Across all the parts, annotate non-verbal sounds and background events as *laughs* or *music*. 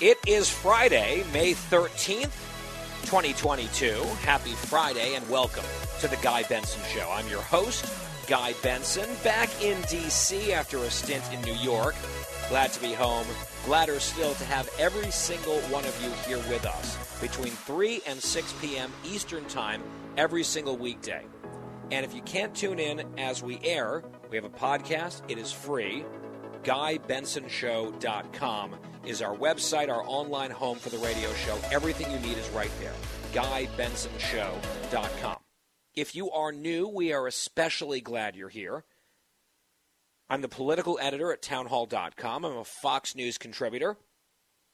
It is Friday, May 13th, 2022. Happy Friday and welcome to the Guy Benson Show. I'm your host, Guy Benson, back in D.C. after a stint in New York. Glad to be home. Gladder still to have every single one of you here with us between 3 and 6 p.m. Eastern Time every single weekday. And if you can't tune in as we air, we have a podcast. It is free. GuyBensonShow.com is our website, our online home for the radio show. Everything you need is right there. GuyBensonShow.com. If you are new, we are especially glad you're here. I'm the political editor at townhall.com. I'm a Fox News contributor.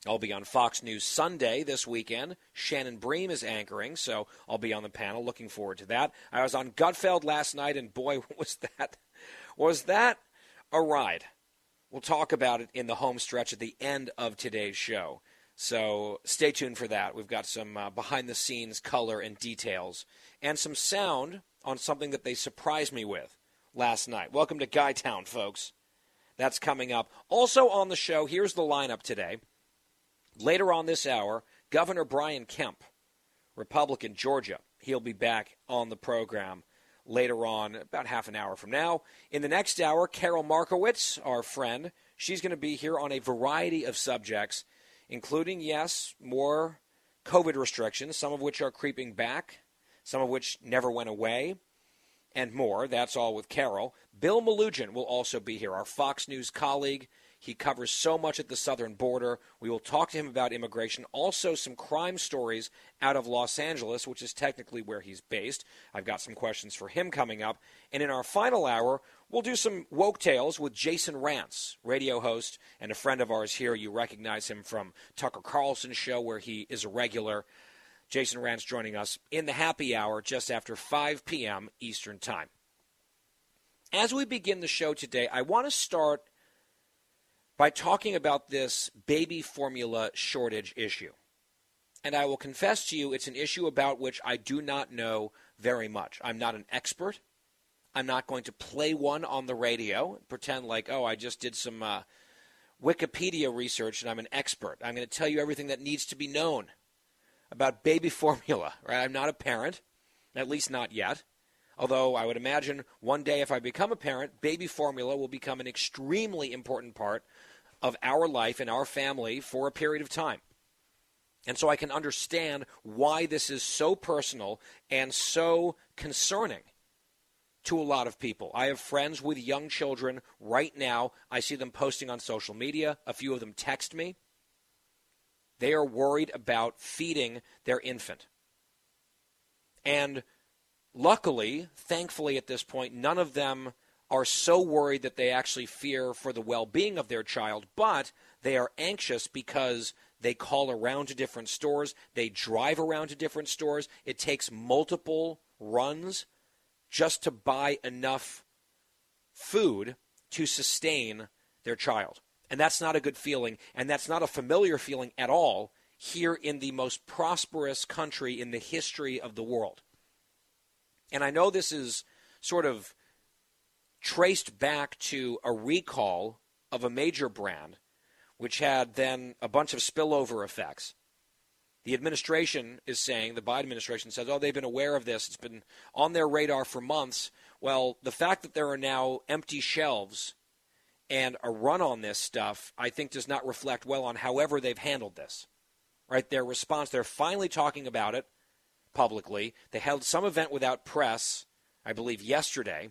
I'll be on Fox News Sunday this weekend. Shannon Bream is anchoring, so I'll be on the panel. Looking forward to that. I was on Gutfeld last night, and boy, *laughs* was that was that a ride. We'll talk about it in the home stretch at the end of today's show. So stay tuned for that. We've got some uh, behind the scenes color and details and some sound on something that they surprised me with last night. Welcome to Guytown, folks. That's coming up. Also on the show, here's the lineup today. Later on this hour, Governor Brian Kemp, Republican, Georgia. He'll be back on the program later on, about half an hour from now. In the next hour, Carol Markowitz, our friend, she's going to be here on a variety of subjects, including, yes, more COVID restrictions, some of which are creeping back, some of which never went away, and more. That's all with Carol. Bill Melugin will also be here, our Fox News colleague. He covers so much at the southern border. We will talk to him about immigration, also some crime stories out of Los Angeles, which is technically where he's based. I've got some questions for him coming up. And in our final hour, we'll do some woke tales with Jason Rantz, radio host and a friend of ours here. You recognize him from Tucker Carlson's show, where he is a regular. Jason Rantz joining us in the happy hour just after 5 p.m. Eastern Time. As we begin the show today, I want to start by talking about this baby formula shortage issue. And I will confess to you, it's an issue about which I do not know very much. I'm not an expert. I'm not going to play one on the radio, and pretend like, oh, I just did some uh, Wikipedia research and I'm an expert. I'm going to tell you everything that needs to be known about baby *laughs* formula. Right? I'm not a parent, at least not yet. Although I would imagine one day if I become a parent, baby formula will become an extremely important part of our life and our family for a period of time. And so I can understand why this is so personal and so concerning to a lot of people. I have friends with young children right now. I see them posting on social media. A few of them text me. They are worried about feeding their infant. And luckily, thankfully at this point, none of them are so worried that they actually fear for the well being of their child, but they are anxious because they call around to different stores, they drive around to different stores. It takes multiple runs just to buy enough food to sustain their child. And that's not a good feeling, and that's not a familiar feeling at all here in the most prosperous country in the history of the world. And I know this is sort of traced back to a recall of a major brand, which had then a bunch of spillover effects. The administration is saying, the Biden administration says, oh, they've been aware of this. It's been on their radar for months. Well, the fact that there are now empty shelves and a run on this stuff, I think, does not reflect well on however they've handled this. Right? Their response, they're finally talking about it publicly. They held some event without press, I believe, yesterday.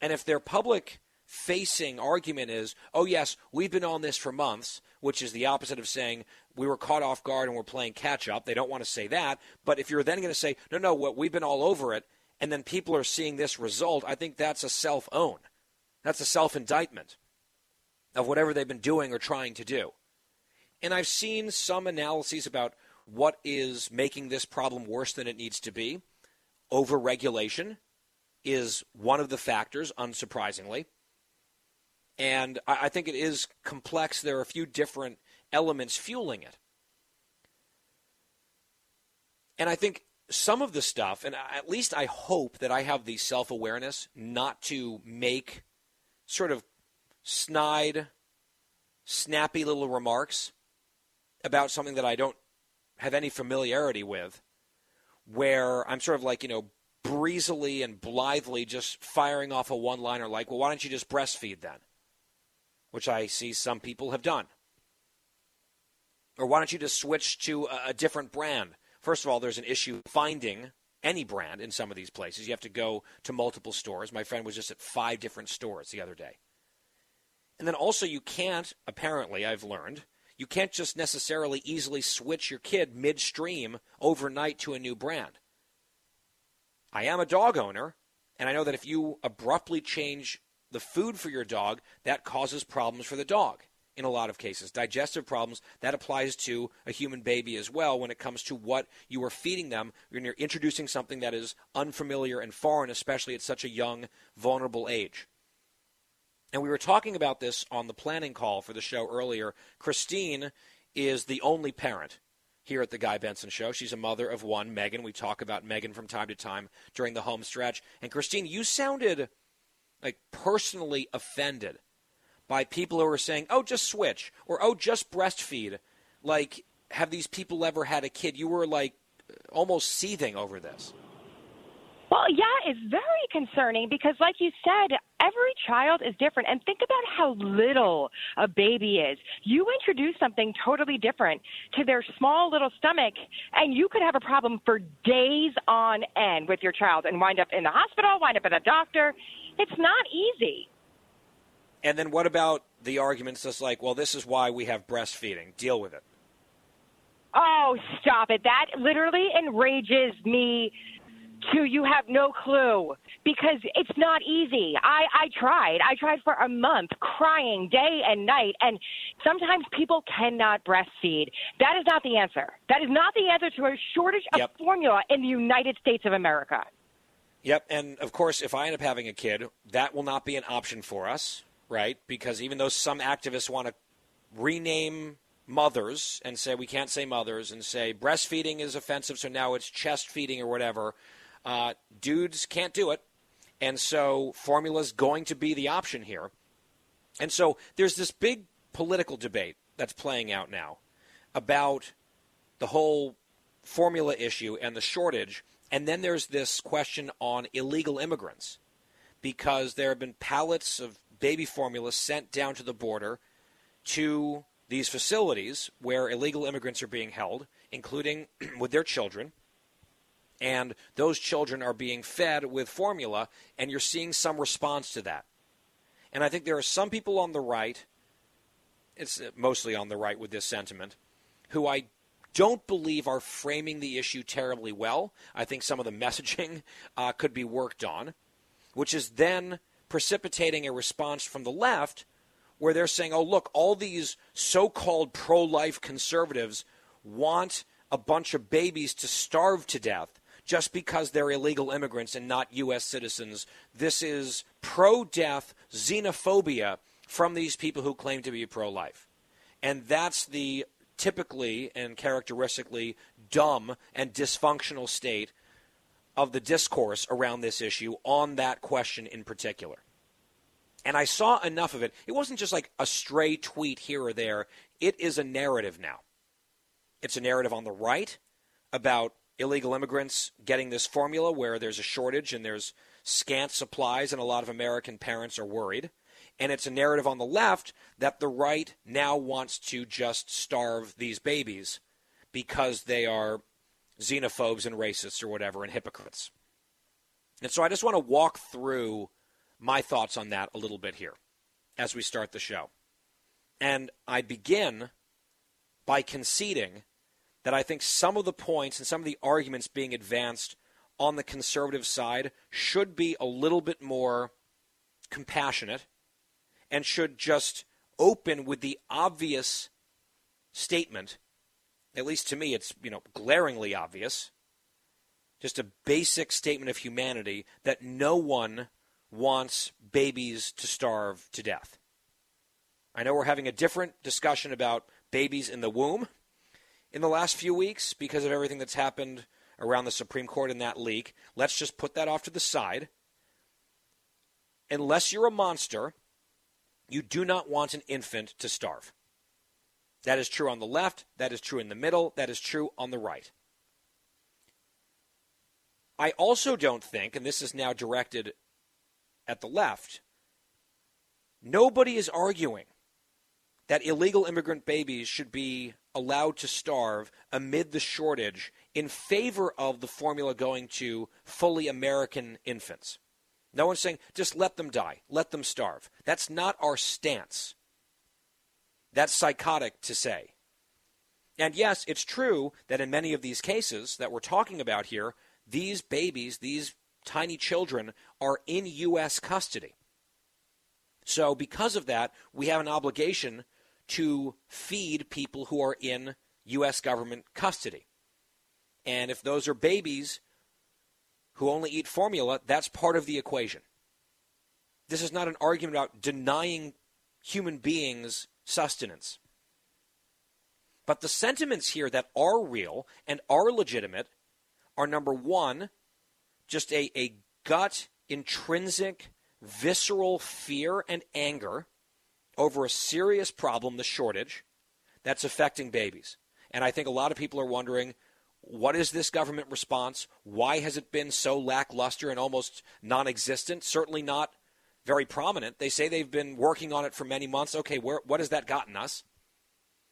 And if their public facing argument is, oh, yes, we've been on this for months, which is the opposite of saying we were caught off guard and we're playing catch up, they don't want to say that. But if you're then going to say, no, no, what, we've been all over it, and then people are seeing this result, I think that's a self own. That's a self indictment of whatever they've been doing or trying to do. And I've seen some analyses about what is making this problem worse than it needs to be. Overregulation is one of the factors, unsurprisingly. And I think it is complex. There are a few different elements fueling it. And I think some of the stuff, and at least I hope that I have the self awareness not to make sort of snide, snappy little remarks about something that I don't have any familiarity with, where I'm sort of like, you know, breezily and blithely just firing off a one liner like, well, why don't you just breastfeed then? Which I see some people have done. Or why don't you just switch to a, a different brand? First of all, there's an issue finding any brand in some of these places. You have to go to multiple stores. My friend was just at five different stores the other day. And then also, you can't, apparently, I've learned, you can't just necessarily easily switch your kid midstream overnight to a new brand. I am a dog owner, and I know that if you abruptly change the food for your dog, that causes problems for the dog in a lot of cases. Digestive problems, that applies to a human baby as well when it comes to what you are feeding them when you're introducing something that is unfamiliar and foreign, especially at such a young, vulnerable age. And we were talking about this on the planning call for the show earlier. Christine is the only parent here at the Guy Benson Show. She's a mother of one, Megan. We talk about Megan from time to time during the home stretch. And Christine, you sounded like personally offended by people who are saying, "Oh, just switch," or "Oh, just breastfeed." Like, have these people ever had a kid? You were like almost seething over this. Well, yeah, it's very concerning because, like you said, every child is different. And think about how little a baby is. You introduce something totally different to their small little stomach, and you could have a problem for days on end with your child and wind up in the hospital, wind up at a doctor. It's not easy. And then what about the arguments that's like, well, this is why we have breastfeeding? Deal with it. Oh, stop it. That literally enrages me to you have no clue because it's not easy. I, I tried. I tried for a month crying day and night and sometimes people cannot breastfeed. That is not the answer. That is not the answer to a shortage of Yep. formula in the United States of America. Yep, and of course, if I end up having a kid, that will not be an option for us, right? Because even though some activists want to rename mothers and say we can't say mothers and say breastfeeding is offensive, so now it's chest feeding or whatever, uh, dudes can't do it. And so formula is going to be the option here. And so there's this big political debate that's playing out now about the whole formula issue and the shortage. And then there's this question on illegal immigrants because there have been pallets of baby formula sent down to the border to these facilities where illegal immigrants are being held, including *clears throat* with their children. And those children are being fed with formula, and you're seeing some response to that. And I think there are some people on the right, it's mostly on the right with this sentiment, who I don't believe are framing the issue terribly well. I think some of the *laughs* messaging uh, could be worked on, which is then precipitating a response from the left where they're saying, oh, look, all these so called pro life conservatives want a bunch of babies to starve to death just because they're illegal immigrants and not U.S. citizens. This is pro death xenophobia from these people who claim to be pro life. And that's the typically and characteristically dumb and dysfunctional state of the discourse around this issue on that question in particular. And I saw enough of it. It wasn't just like a stray tweet here or there, it is a narrative now. It's a narrative on the right about illegal immigrants getting this formula where there's a shortage and there's scant supplies, and a lot of American parents are worried. And it's a narrative on the left that the right now wants to just starve these babies because they are xenophobes and racists or whatever and hypocrites. And so I just want to walk through my thoughts on that a little bit here as we start the show. And I begin by conceding that I think some of the points and some of the arguments being advanced on the conservative side should be a little bit more compassionate and should just open with the obvious statement at least to me it's you know glaringly obvious just a basic statement of humanity that no one wants babies to starve to death. I know we're having a different discussion about babies in the womb in the last few weeks because of everything that's happened around the Supreme Court in that leak. Let's just put that off to the side. Unless you're a monster, you do not want an infant to starve. That is true on the left, that is true in the middle, that is true on the right. I also don't think, and this is now directed at the left, nobody is arguing that illegal immigrant babies should be allowed to starve amid the shortage in favor of the formula going to fully American infants. No one's saying just let them die, let them starve. That's not our stance. That's psychotic to say. And yes, it's true that in many of these cases that we're talking about here, these babies, these tiny children, are in U.S. custody. So, because of that, we have an obligation to feed people who are in U.S. government custody. And if those are babies who only eat formula, that's part of the equation. This is not an argument about denying human beings sustenance. But the sentiments here that are real and are legitimate are number one, just a, a gut, intrinsic, visceral fear and anger over a serious problem, the shortage, that's affecting babies. And I think a lot of people are wondering what is this government response? Why has it been so lackluster and almost non existent? Certainly not very prominent. They say they've been working on it for many months. Okay, where, what has that gotten us?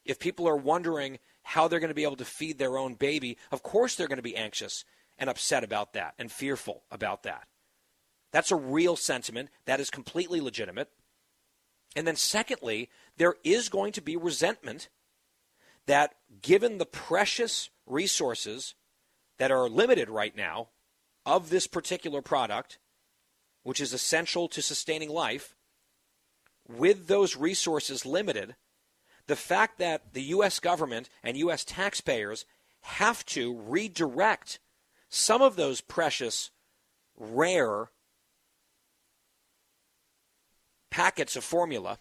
If people are wondering how they're going to be able to feed their own baby, of course they're going to be anxious and upset about that and fearful about that. That's a real sentiment. That is completely legitimate. And then, secondly, there is going to be resentment that, given the precious resources that are limited right now of this particular product, which is essential to sustaining life, with those resources limited, the fact that the U.S. government and U.S. taxpayers have to redirect some of those precious, rare packets of formula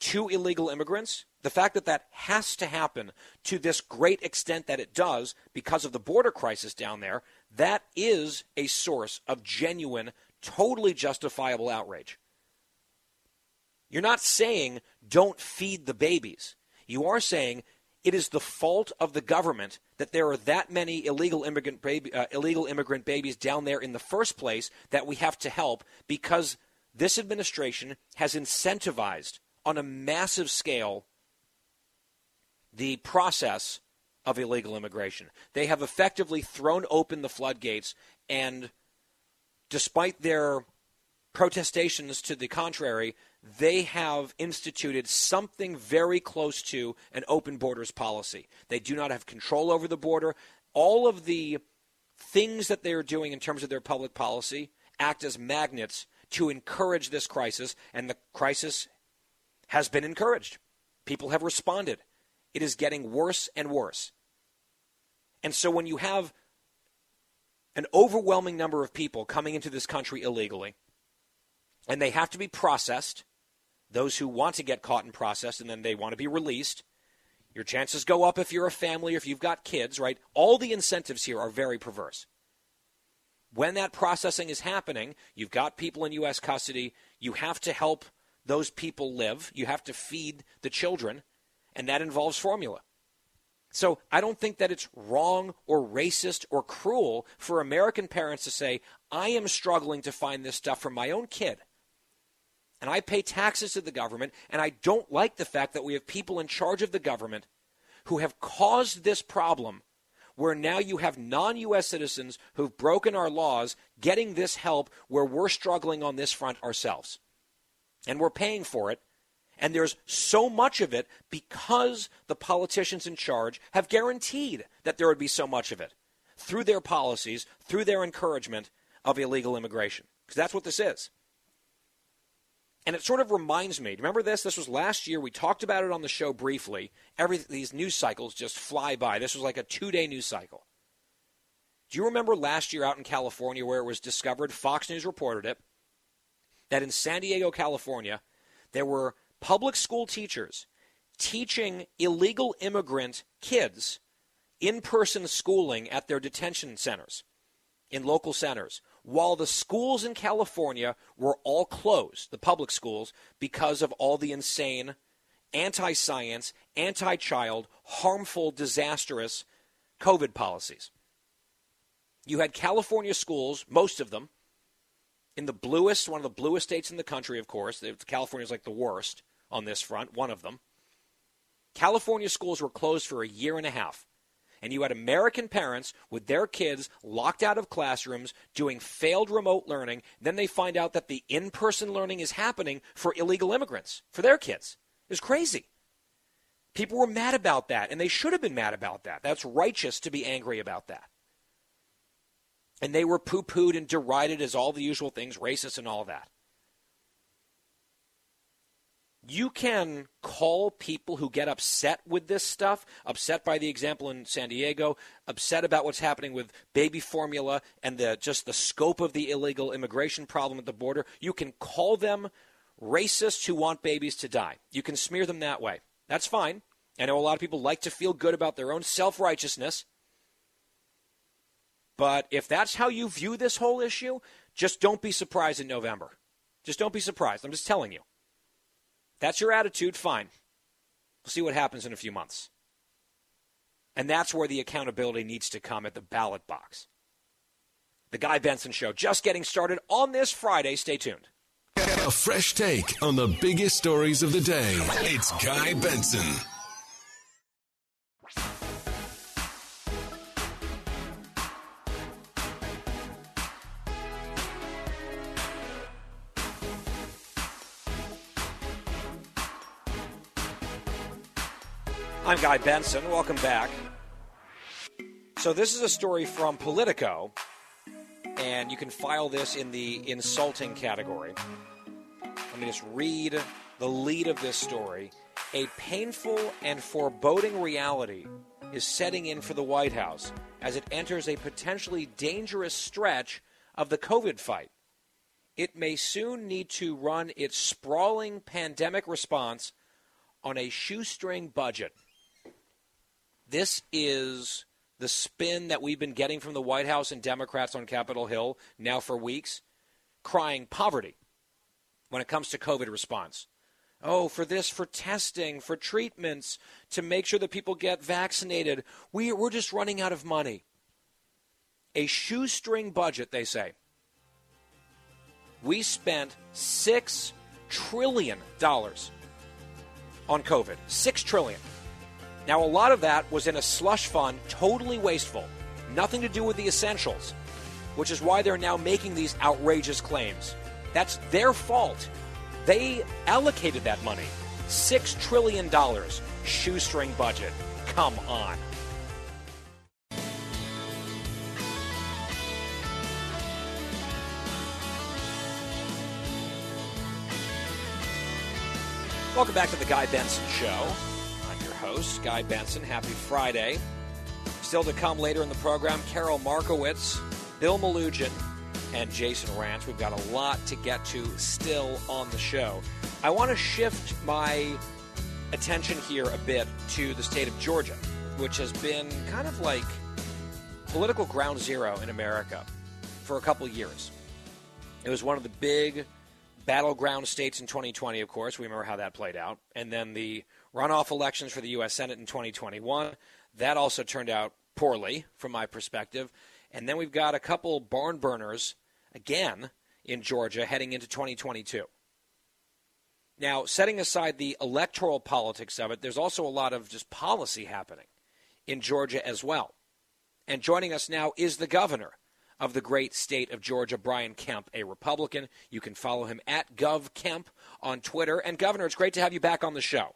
to illegal immigrants, the fact that that has to happen to this great extent that it does because of the border crisis down there, that is a source of genuine, totally justifiable outrage. You're not saying don't feed the babies. You are saying it is the fault of the government that there are that many illegal immigrant baby, uh, illegal immigrant babies down there in the first place that we have to help because this administration has incentivized on a massive scale the process of illegal immigration. They have effectively thrown open the floodgates, and despite their protestations to the contrary, they have instituted something very close to an open borders policy. They do not have control over the border. All of the things that they are doing in terms of their public policy act as magnets to encourage this crisis, and the crisis has been encouraged. People have responded. It is getting worse and worse. And so when you have an overwhelming number of people coming into this country illegally, and they have to be processed, those who want to get caught and processed, and then they want to be released, your chances go up if you're a family if you've got kids, right? All the incentives here are very perverse when that processing is happening, you've got people in U.S. custody. You have to help those people live. You have to feed the children, and that involves formula. So I don't think that it's wrong or racist or cruel for American parents to say, I am struggling to find this stuff for my own kid. And I pay taxes to the government, and I don't like the fact that we have people in charge of the government who have caused this problem where now you have non U.S. citizens who've broken our laws getting this help where we're struggling on this front ourselves. And we're paying for it. And there's so much of it because the politicians in charge have guaranteed that there would be so much of it. through their policies, through their encouragement of illegal immigration. Because that's what this is. And it sort of reminds me. Remember this? This was last year. We talked about it on the show briefly. Every these news cycles just fly by. This was like a two-day news cycle. Do you remember last year out in California where it was discovered? Fox News reported it that in San Diego, California, there were public school teachers teaching illegal immigrant kids in-person schooling at their detention centers in local centers while the schools in California were all closed, the public schools, because of all the insane anti science, anti child, harmful, disastrous COVID policies. You had California schools, most of them, in the bluest, one of the bluest states in the country, of course. California is like the worst on this front, one of them. California schools were closed for a year and a half and you had American parents with their kids locked out of classrooms doing failed remote learning, then they find out that the in person learning is happening for illegal immigrants, for their kids. It's crazy. People were mad about that, and they should have been mad about that. That's righteous to be angry about that. And they were poo pooed and derided as all the usual things, racist and all that you can call people who get upset with this stuff, upset by the example in San Diego, upset about what's happening with baby formula and the just the scope of the illegal immigration problem at the border. You can call them racists who want babies to die. You can smear them that way. That's fine. I know a lot of people like to feel good about their own self-righteousness. But if that's how you view this whole issue, just don't be surprised in November. Just don't be surprised. I'm just telling you that's your attitude, fine. We'll see what happens in a few months. And that's where the accountability needs to come at the ballot box. The Guy Benson Show just getting started on this Friday. Stay tuned. A fresh take on the biggest stories of the day. It's Guy Benson. I'm Guy Benson. Welcome back. So, this is a story from Politico, and you can file this in the insulting category. Let me just read the lead of this story. A painful and foreboding reality is setting in for the White House as it enters a potentially dangerous stretch of the COVID fight. It may soon need to run its sprawling pandemic response on a shoestring budget. This is the spin that we've been getting from the White House and Democrats on Capitol Hill now for weeks, crying poverty when it comes to COVID response. Oh, for this, for testing, for treatments, to make sure that people get vaccinated. We, we're just running out of money. A shoestring budget, they say. We spent $6 trillion on COVID. $6 trillion. Now, a lot of that was in a slush fund, totally wasteful, nothing to do with the essentials, which is why they're now making these outrageous claims. That's their fault. They allocated that money. $6 trillion shoestring budget. Come on. Welcome back to the Guy Benson Show host, Guy Benson. Happy Friday. Still to come later in the program, Carol Markowitz, Bill Melugin, and Jason Rantz. We've got a lot to get to still on the show. I want to shift my attention here a bit to the state of Georgia, which has been kind of like political ground zero in America for a couple years. It was one of the big battleground states in 2020, of course. We remember how that played out. And then the runoff elections for the U.S. Senate in 2021. That also turned out poorly from my perspective. And then we've got a couple barn burners again in Georgia heading into 2022. Now, setting aside the electoral politics of it, there's also a lot of just policy happening in Georgia as well. And joining us now is the governor of the great state of Georgia, Brian Kemp, a Republican. You can follow him at GovKemp on Twitter. And, Governor, it's great to have you back on the show.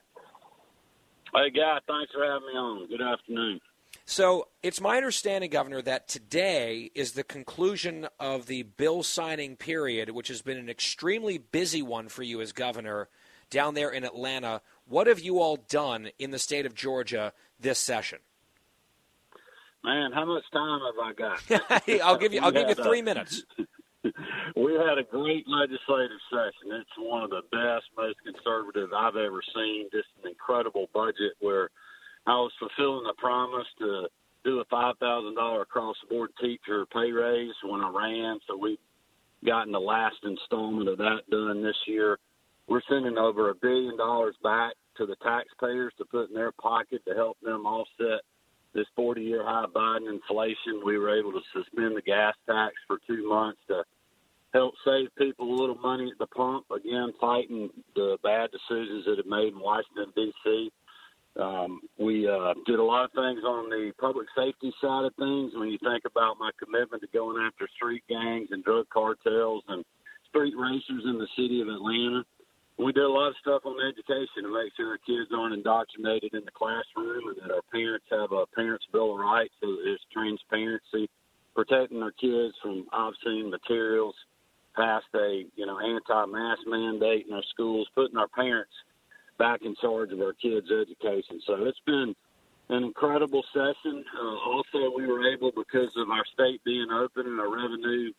Hey, Guy, thanks for having me on. Good afternoon. So it's my understanding, Governor, that today is the conclusion of the bill signing period, which has been an extremely busy one for you as governor down there in Atlanta. What have you all done in the state of Georgia this session? Man, how much time have I got? *laughs* I'll give you. I'll give you three uh, minutes. *laughs* *laughs* we had a great legislative session. It's one of the best, most conservative I've ever seen. Just an incredible budget where I was fulfilling the promise to do a five thousand dollar across the board teacher pay raise when I ran. So we've gotten the last installment of that done this year. We're sending over a billion dollars back to the taxpayers to put in their pocket to help them offset this 40 year high Biden inflation. We were able to suspend the gas tax for two months to help save people a little money at the pump. Again, fighting the bad decisions that have made in Washington, D.C. Um, we uh, did a lot of things on the public safety side of things. When you think about my commitment to going after street gangs and drug cartels and street racers in the city of Atlanta, we did a lot of stuff on education to make sure our kids aren't indoctrinated in the classroom and that our parents have a parents' bill of rights so there's transparency, protecting our kids from obscene materials, passed a you know anti-mask mandate in our schools, putting our parents back in charge of our kids' education. So it's been an incredible session. Uh, also, we were able because of our state being open and our revenue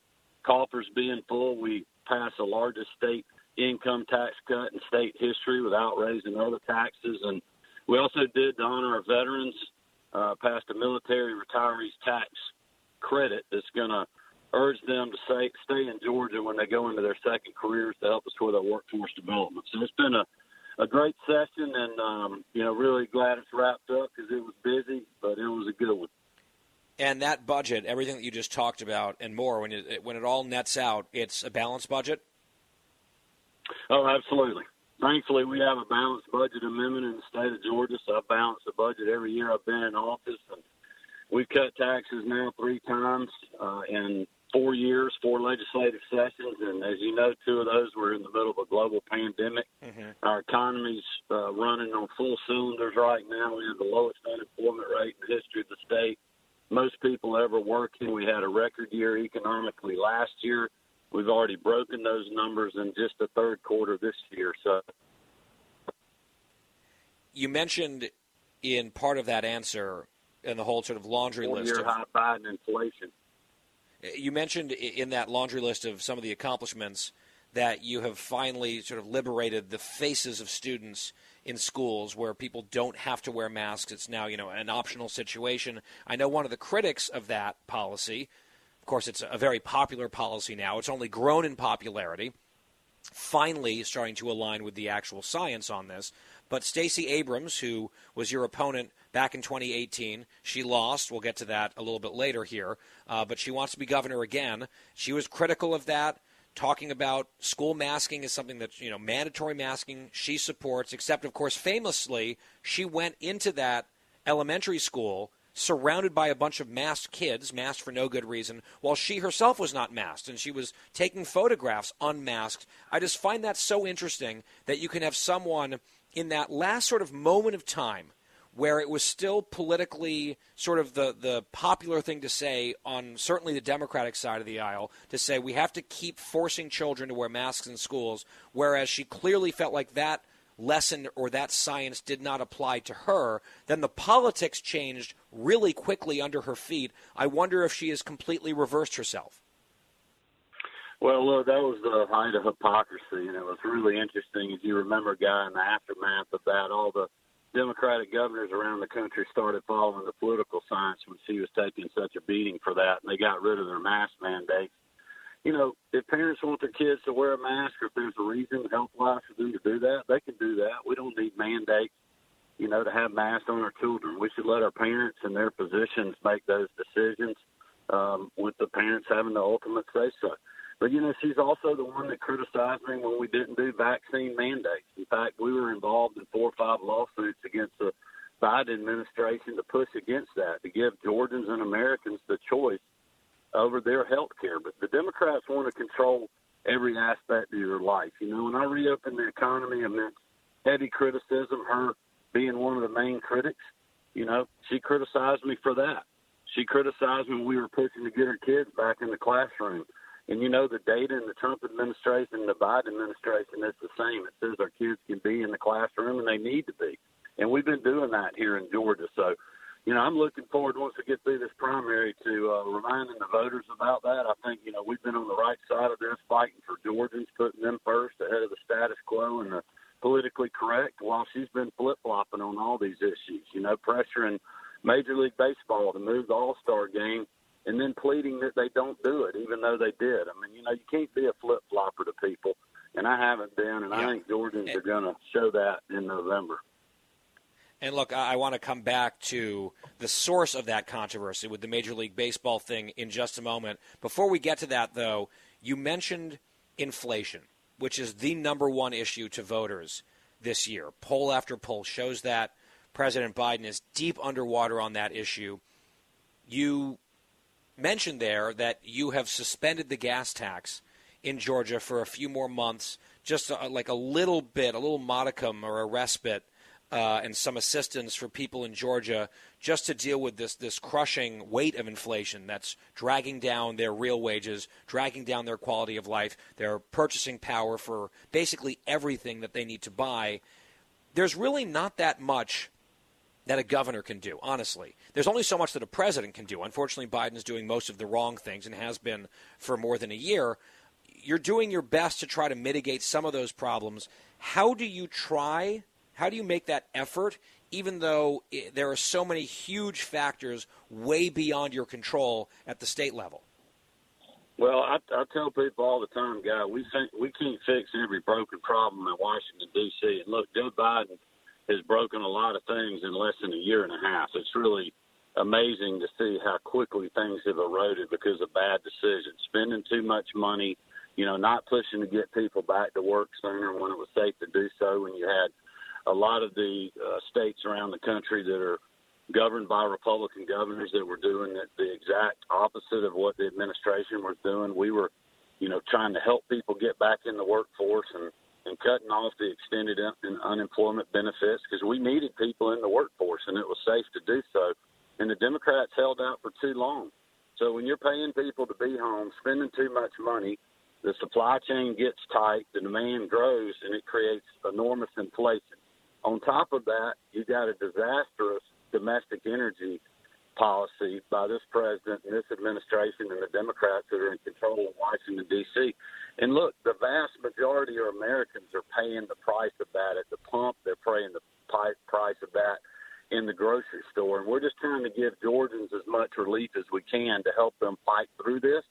coffers being full, we passed the largest state income tax cut in state history without raising other taxes. And we also did to honor our veterans, uh, passed a military retirees tax credit that's going to urge them to stay, stay in Georgia when they go into their second careers to help us with our workforce development. So it's been a, a great session, and um, you know, really glad it's wrapped up because it was busy, but it was a good one. And that budget, everything that you just talked about, and more, when it when it all nets out, it's a balanced budget. Oh, absolutely. Thankfully, we have a balanced budget amendment in the state of Georgia, so I balance the budget every year I've been in office, and we've cut taxes now three times uh, in four years, four legislative sessions, and as you know, two of those were in the middle of a global pandemic. Mm-hmm. Our economy's uh, running on full cylinders right now. We have the lowest unemployment rate in the history of the state. Most people ever working. We had a record year economically last year. We've already broken those numbers in just the third quarter this year. So, You mentioned in part of that answer, in the whole sort of laundry list of high Biden inflation. You mentioned in that laundry list of some of the accomplishments that you have finally sort of liberated the faces of students in schools where people don't have to wear masks. It's now, you know, an optional situation. I know one of the critics of that policy, of course, it's a very popular policy now. It's only grown in popularity. Finally, starting to align with the actual science on this. But Stacey Abrams, who was your opponent back in 2018, she lost. We'll get to that a little bit later here. Uh, but she wants to be governor again. She was critical of that, talking about school masking is something that, you know, mandatory masking she supports, except, of course, famously, she went into that elementary school surrounded by a bunch of masked kids, masked for no good reason, while she herself was not masked and she was taking photographs unmasked. I just find that so interesting that you can have someone in that last sort of moment of time where it was still politically sort of the, the popular thing to say on certainly the Democratic side of the aisle to say we have to keep forcing children to wear masks in schools, whereas she clearly felt like that lesson or that science did not apply to her, then the politics changed really quickly under her feet. I wonder if she has completely reversed herself. Well, that was the height of hypocrisy, and it was really interesting. If you remember, Guy, in the aftermath of that, all the Democratic governors around the country started following the political science when she was taking such a beating for that, and they got rid of their mask mandates. You know, if parents want their kids to wear a mask, or if there's a reason health wise for them to do that, they can do that. We don't need mandates, you know, to have masks on our children. We should let our parents and their physicians make those decisions, um, with the parents having the ultimate say so. But you know, she's also the one that criticized me when we didn't do vaccine mandates. In fact, we were involved in four or five lawsuits against the Biden administration to push against that, to give Georgians and Americans the choice over their health care. But the Democrats want to control every aspect of your life. You know, when I reopened the economy amidst heavy criticism, her being one of the main critics, you know, she criticized me for that. She criticized me when we were pushing to get her kids back in the classroom. And you know, the data in the Trump administration and the Biden administration is the same. It says our kids can be in the classroom and they need to be. And we've been doing that here in Georgia. So, you know, I'm looking forward once we get through this primary to uh, reminding the voters about that. I think, you know, we've been on the right side of this, fighting for Georgians, putting them first ahead of the status quo and the politically correct, while she's been flip flopping on all these issues, you know, pressuring Major League Baseball to move the All Star game and then pleading that they don't do it, even though they did. I mean, you know, you can't be a flip flopper to people, and I haven't been, and yeah. I think Georgians are going to show that in November. And look, I want to come back to the source of that controversy with the Major League Baseball thing in just a moment. Before we get to that, though, you mentioned inflation, which is the number one issue to voters this year. Poll after poll shows that President Biden is deep underwater on that issue. You mentioned there that you have suspended the gas tax in Georgia for a few more months, just a, like a little bit, a little modicum or a respite uh, and some assistance for people in Georgia just to deal with this this crushing weight of inflation that's dragging down their real wages, dragging down their quality of life, their purchasing power for basically everything that they need to buy. There's really not that much that a governor can do, honestly. There's only so much that a president can do. Unfortunately, Biden's doing most of the wrong things and has been for more than a year. You're doing your best to try to mitigate some of those problems. How do you try how do you make that effort, even though it, there are so many huge factors way beyond your control at the state level? Well, I, I tell people all the time, guy, we think we can't fix every broken problem in Washington D.C. And look, Joe Biden has broken a lot of things in less than a year and a half. It's really amazing to see how quickly things have eroded because of bad decisions, spending too much money, you know, not pushing to get people back to work sooner when it was safe to do so. When you had a lot of the uh, states around the country that are governed by Republican governors that were doing the, the exact opposite of what the administration was doing. We were, you know, trying to help people get back in the workforce and and cutting off the extended un- unemployment benefits because we needed people in the workforce and it was safe to do so. And the Democrats held out for too long. So when you're paying people to be home, spending too much money, the supply chain gets tight, the demand grows, and it creates enormous inflation. On top of that, you got a disastrous domestic energy policy by this president and this administration and the Democrats that are in control of Washington, D.C. And look, the vast majority of Americans are paying the price of that at the pump. They're paying the price of that in the grocery store. And we're just trying to give Georgians as much relief as we can to help them fight through this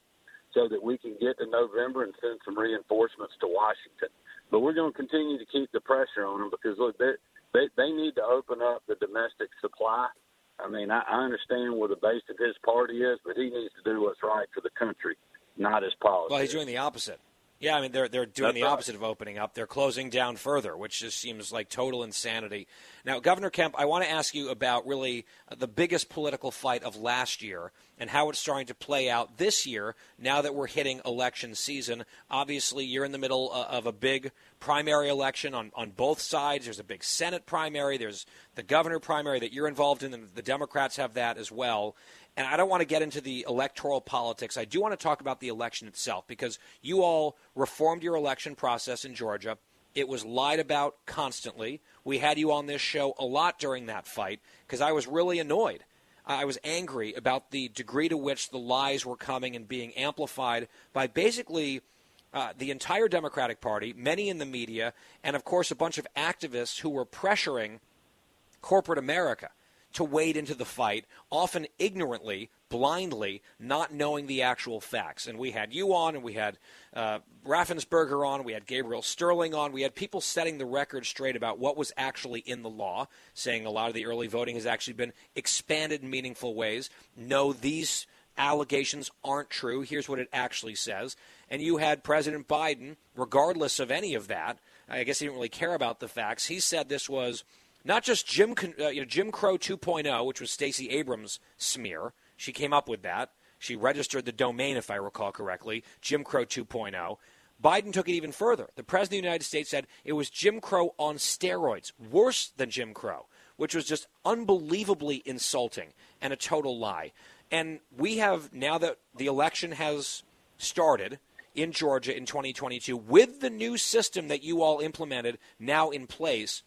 so that we can get to November and send some reinforcements to Washington. But we're going to continue to keep the pressure on them because look, they they, they need to open up the domestic supply. I mean, I, I understand where the base of his party is, but he needs to do what's right for the country, not his policy. Well, he's doing the opposite. Yeah, I mean they're they're doing That's the opposite right. of opening up. They're closing down further, which just seems like total insanity. Now, Governor Kemp, I want to ask you about really the biggest political fight of last year and how it's starting to play out this year. Now that we're hitting election season, obviously you're in the middle uh, of a big primary election on on both sides. There's a big Senate primary. There's the governor primary that you're involved in, and the Democrats have that as well. And I don't want to get into the electoral politics. I do want to talk about the election itself because you all reformed your election process in Georgia. It was lied about constantly. We had you on this show a lot during that fight because I was really annoyed. I was angry about the degree to which the lies were coming and being amplified by basically uh, the entire Democratic Party, many in the media, and of course a bunch of activists who were pressuring corporate America to wade into the fight, often ignorantly, blindly, not knowing the actual facts. And we had you on, and we had uh, Raffensperger on, we had Gabriel Sterling on, we had people setting the record straight about what was actually in the law, saying a lot of the early voting has actually been expanded in meaningful ways. No, these allegations aren't true. Here's what it actually says. And you had President Biden, regardless of any of that, I guess he didn't really care about the facts. He said this was not just Jim, uh, you know, Jim Crow 2.0, which was Stacey Abrams' smear. She came up with that. She registered the domain, if I recall correctly, Jim Crow 2.0. Biden took it even further. The President of the United States said it was Jim Crow on steroids, worse than Jim Crow. which was just unbelievably insulting and a total lie. And we have, now that the election has started in Georgia in 2022, with the new system that you all implemented now in place,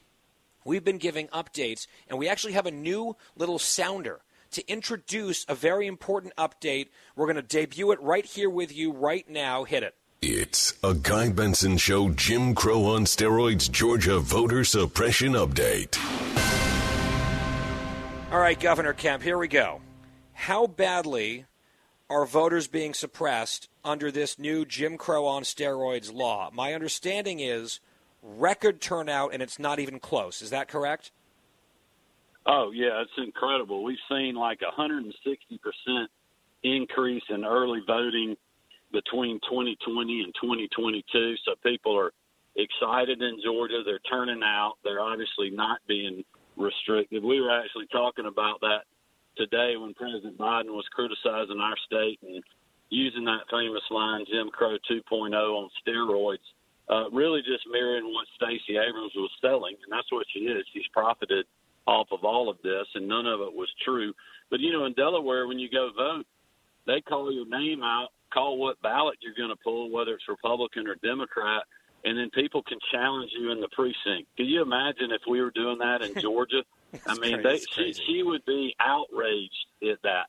we've been giving updates, and we actually have a new little sounder to introduce a very important update. We're going to debut it right here with you right now. Hit it. It's a Guy Benson Show Jim Crow on steroids Georgia voter suppression update. All right, Governor Kemp, here we go. How badly are voters being suppressed under this new Jim Crow on steroids law? My understanding is record turnout and it's not even close. Is that correct? Oh, yeah, it's incredible. We've seen like a 160% increase in early voting between 2020 and 2022. So people are excited in Georgia. They're turning out. They're obviously not being restricted. We were actually talking about that today when President Biden was criticizing our state and using that famous line, Jim Crow 2.0 on steroids, uh, really just mirroring what Stacey Abrams was selling. And that's what she is. She's profited off of all of this, and none of it was true. But, you know, in Delaware, when you go vote, they call your name out call what ballot you're going to pull, whether it's Republican or Democrat, and then people can challenge you in the precinct. Can you imagine if we were doing that in *laughs* Georgia? I mean, they, she, she would be outraged at that.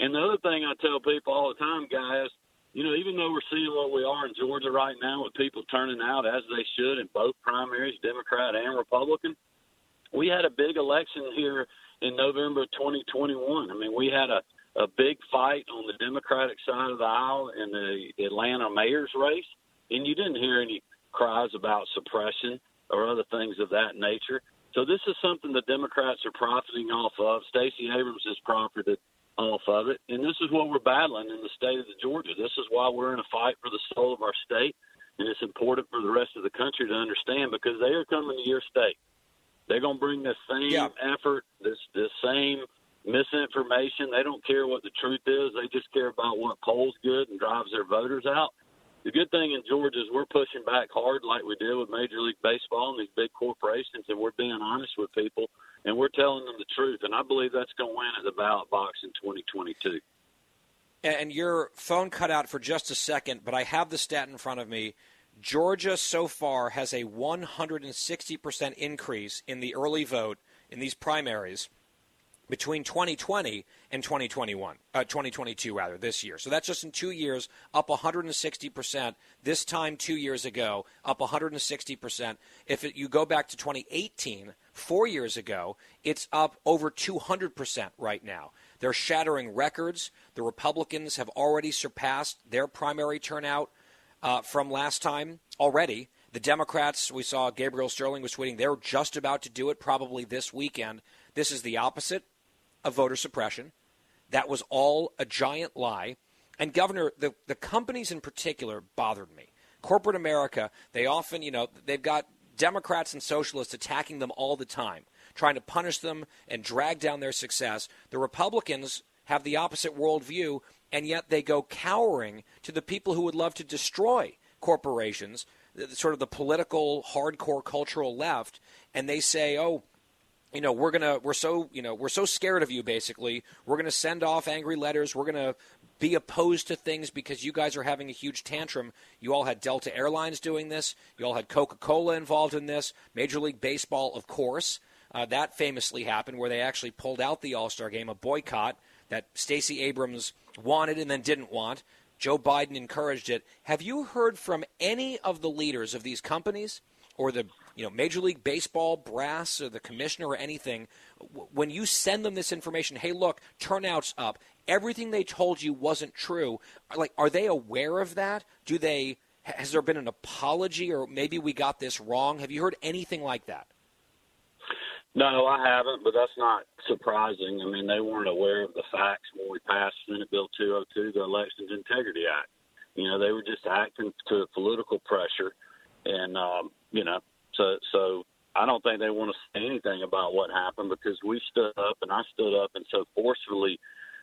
And the other thing I tell people all the time, guys, you know, even though we're seeing what we are in Georgia right now with people turning out as they should in both primaries, Democrat and Republican, we had a big election here in November of 2021. I mean, we had a a big fight on the Democratic side of the aisle in the Atlanta mayor's race, and you didn't hear any cries about suppression or other things of that nature. So this is something the Democrats are profiting off of. Stacey Abrams has profited off of it, and this is what we're battling in the state of Georgia. This is why we're in a fight for the soul of our state, and it's important for the rest of the country to understand because they are coming to your state. They're going to bring the same yeah. effort, this this same misinformation. They don't care what the truth is. They just care about what polls good and drives their voters out. The good thing in Georgia is we're pushing back hard like we did with Major League Baseball and these big corporations, and we're being honest with people, and we're telling them the truth. And I believe that's going to win at the ballot box in 2022. And your phone cut out for just a second, but I have the stat in front of me. Georgia so far has a 160% increase in the early vote in these primaries between 2020 and 2021, uh, 2022 rather, this year. So that's just in two years, up 160%. This time, two years ago, up 160%. If it, you go back to 2018, four years ago, it's up over 200% right now. They're shattering records. The Republicans have already surpassed their primary turnout uh, from last time already. The Democrats, we saw Gabriel Sterling was tweeting, they're just about to do it probably this weekend. This is the opposite of voter suppression. That was all a giant lie. And, Governor, the, the companies in particular bothered me. Corporate America, they often, you know, they've got Democrats and socialists attacking them all the time, trying to punish them and drag down their success. The Republicans have the opposite worldview, and yet they go cowering to the people who would love to destroy corporations, sort of the political, hardcore cultural left, and they say, oh, you know we're gonna we're so you know we're so scared of you basically we're gonna send off angry letters we're gonna be opposed to things because you guys are having a huge tantrum. You all had delta airlines doing this. You all had coca-cola involved in this. Major league baseball of course. Uh, that famously happened where they actually pulled out the all-star game a boycott that stacey abrams wanted and then didn't want. Joe biden encouraged it. Have you heard from any of the leaders of these companies or the you know Major League Baseball brass or the commissioner or anything, when you send them this information, hey, look, turnout's up. Everything they told you wasn't true. Like, are they aware of that? Do they? Has there been an apology, or maybe we got this wrong? Have you heard anything like that? No, I haven't, but that's not surprising. I mean, they weren't aware of the facts when we passed Senate Bill 202, the Elections Integrity Act. You know, they were just acting to political pressure, and um, you know, so, so I don't think they want to say anything about what happened because we stood up and I stood up and so forcefully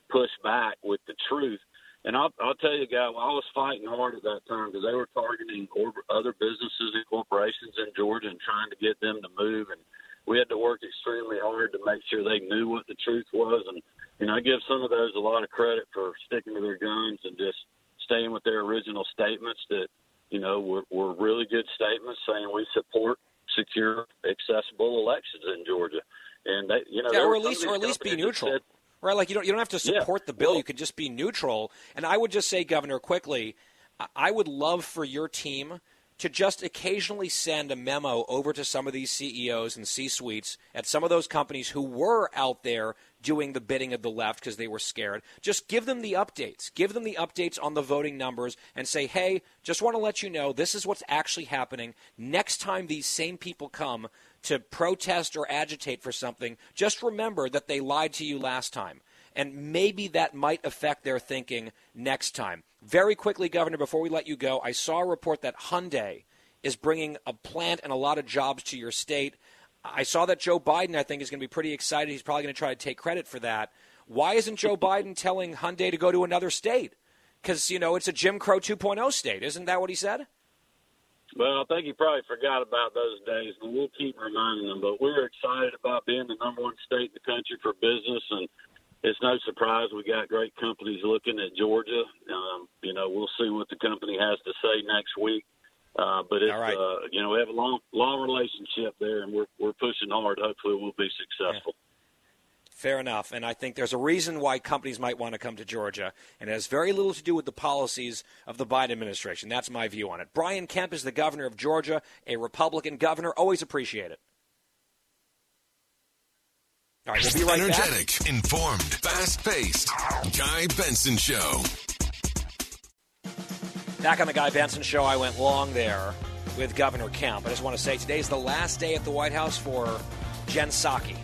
pushed back with the truth. And I'll, I'll tell you, guy, well, I was fighting hard at that time because they were targeting other businesses and corporations in Georgia and trying to get them to move. And we had to work extremely hard to make sure they knew what the truth was. And you know, I give some of those a lot of credit for sticking to their guns and just staying with their original statements that you know were, were really good statements saying we support secure, accessible elections in Georgia. And they, you know, yeah, or at least or at least be neutral. Said, right, like you don't you don't have to support Yeah, the bill. well- you could just be neutral. And I would just say, Governor, quickly, I- I would love for your team to just occasionally send a memo over to some of these CEOs and C-suites at some of those companies who were out there doing the bidding of the left because they were scared. Just give them the updates. Give them the updates on the voting numbers and say, "Hey, just want to let you know this is what's actually happening. Next time these same people come to protest or agitate for something, just remember that they lied to you last time." And maybe that might affect their thinking next time. Very quickly, Governor, before we let you go, I saw a report that Hyundai is bringing a plant and a lot of jobs to your state. I saw that Joe Biden, I think, is going to be pretty excited. He's probably going to try to take credit for that. Why isn't Joe *laughs* Biden telling Hyundai to go to another state? Because, you know, it's a Jim Crow 2.0 state. Isn't that what he said? Well, I think he probably forgot about those days, but we'll keep reminding them. But we're excited about being the number one state in the country for business, and it's no surprise we got great companies looking at Georgia. Um, you know, we'll see what the company has to say next week. Uh, but it's All right. uh, you know we have a long long relationship there, and we're we're pushing hard. Hopefully, we'll be successful. Fair enough. And I think there's a reason why companies might want to come to Georgia, and it has very little to do with the policies of the Biden administration. That's my view on it. Brian Kemp is the governor of Georgia, a Republican governor. Always appreciate it. All right, we'll be right back. Energetic, informed, fast paced. Guy Benson Show. Back on the Guy Benson Show, I went long there with Governor Kemp. I just want to say today's the last day at the White House for Jen Psaki.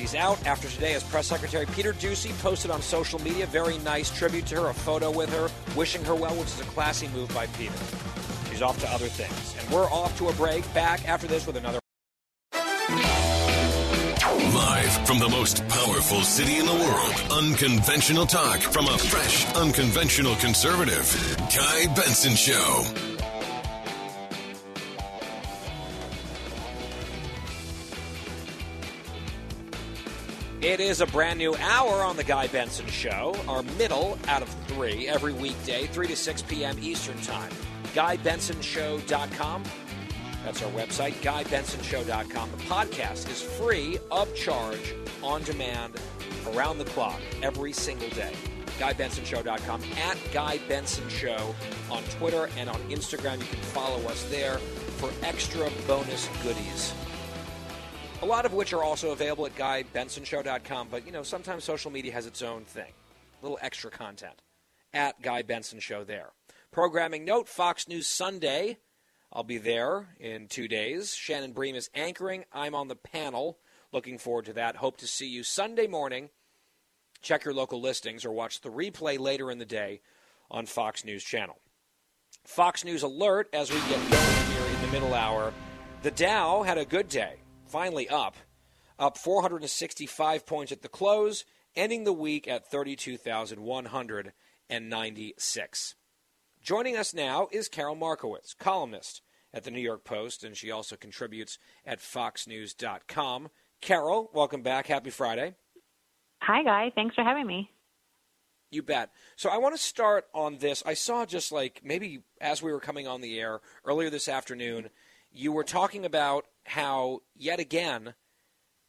She's out after today as Press Secretary Peter Doocy posted on social media very nice tribute to her, a photo with her, wishing her well, which is a classy move by Peter. She's off to other things. And we're off to a break. Back after this with another. Live from the most powerful city in the world. Unconventional talk from a fresh, unconventional conservative. Guy Benson Show. It is a brand new hour on the Guy Benson Show, our middle out of three every weekday, 3 to 6 p.m. Eastern Time. GuyBensonShow.com. That's our website, GuyBensonShow.com. The podcast is free, of charge, on demand, around the clock, every single day. GuyBensonShow.com, at Guy Benson Show on Twitter and on Instagram. You can follow us there for extra bonus goodies a lot of which are also available at GuyBensonShow.com. But, you know, sometimes social media has its own thing. A little extra content at Guy Benson Show there. Programming note Fox News Sunday. I'll be there in two days. Shannon Bream is anchoring. I'm on the panel. Looking forward to that. Hope to see you Sunday morning. Check your local listings or watch the replay later in the day on Fox News Channel. Fox News alert as we get going here in the middle hour. The Dow had a good day, finally up, up 465 points at the close, ending the week at 32,196. Joining us now is Carol Markowitz, columnist at the New York Post, and she also contributes at foxnews.com. Carol, welcome back. Happy Friday. Hi, Guy. Thanks for having me. You bet. So I want to start on this. I saw just like maybe as we were coming on the air earlier this afternoon, you were talking about how, yet again,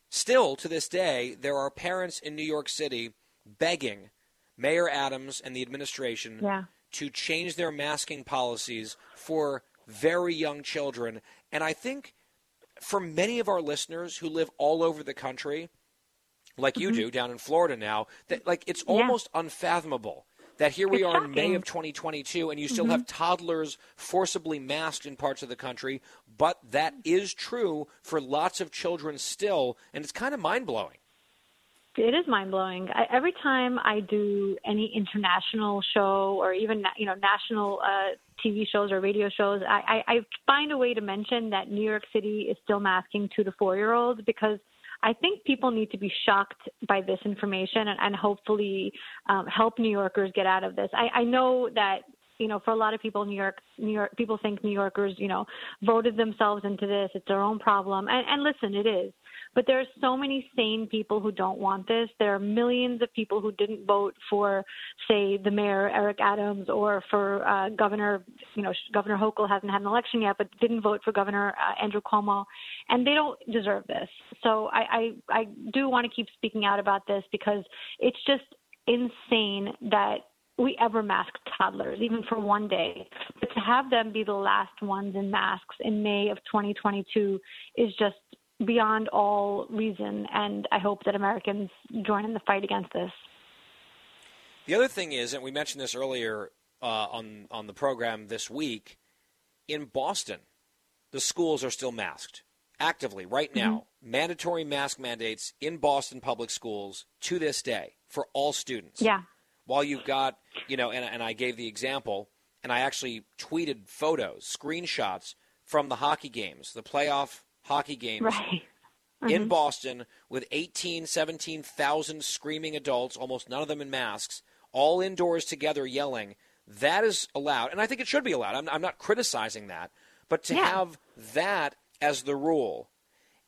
still to this day, there are parents in New York City begging Mayor Adams and the administration Yeah. to change their masking policies for very young children. And I think for many of our listeners who live all over the country, like you do down in Florida now, that like it's Mm-hmm. Yeah. almost unfathomable that here we It's are in May of 2022 and you still Mm-hmm. have toddlers forcibly masked in parts of the country, but that is true for lots of children still, and it's kind of mind blowing. It is mind blowing. Every time I do any international show or even you know national uh, TV shows or radio shows, I, I, I find a way to mention that New York City is still masking two to four year olds because I think people need to be shocked by this information and, and hopefully um, help New Yorkers get out of this. I, I know that you know, for a lot of people, New York, New York, people think New Yorkers, you know, voted themselves into this. It's their own problem. And, and listen, it is. But there are so many sane people who don't want this. There are millions of people who didn't vote for, say, the mayor Eric Adams or for uh, Governor, you know, Governor Hochul hasn't had an election yet, but didn't vote for Governor uh, Andrew Cuomo, and they don't deserve this. So I, I, I do want to keep speaking out about this because it's just insane that we ever mask toddlers, even for one day. But to have them be the last ones in masks in May of 2022 is just beyond all reason. And I hope that Americans join in the fight against this. The other thing is, and we mentioned this earlier uh, on on the program this week, in Boston, the schools are still masked actively right now. Mm-hmm. Mandatory mask mandates in Boston public schools to this day for all students. Yeah. While you've got, you know, and, and I gave the example, and I actually tweeted photos, screenshots from the hockey games, the playoff hockey games right. mm-hmm. in Boston with 18, 17,000 screaming adults, almost none of them in masks, all indoors together yelling. That is allowed, and I think it should be allowed. I'm, I'm not criticizing that, but to yeah. have that as the rule,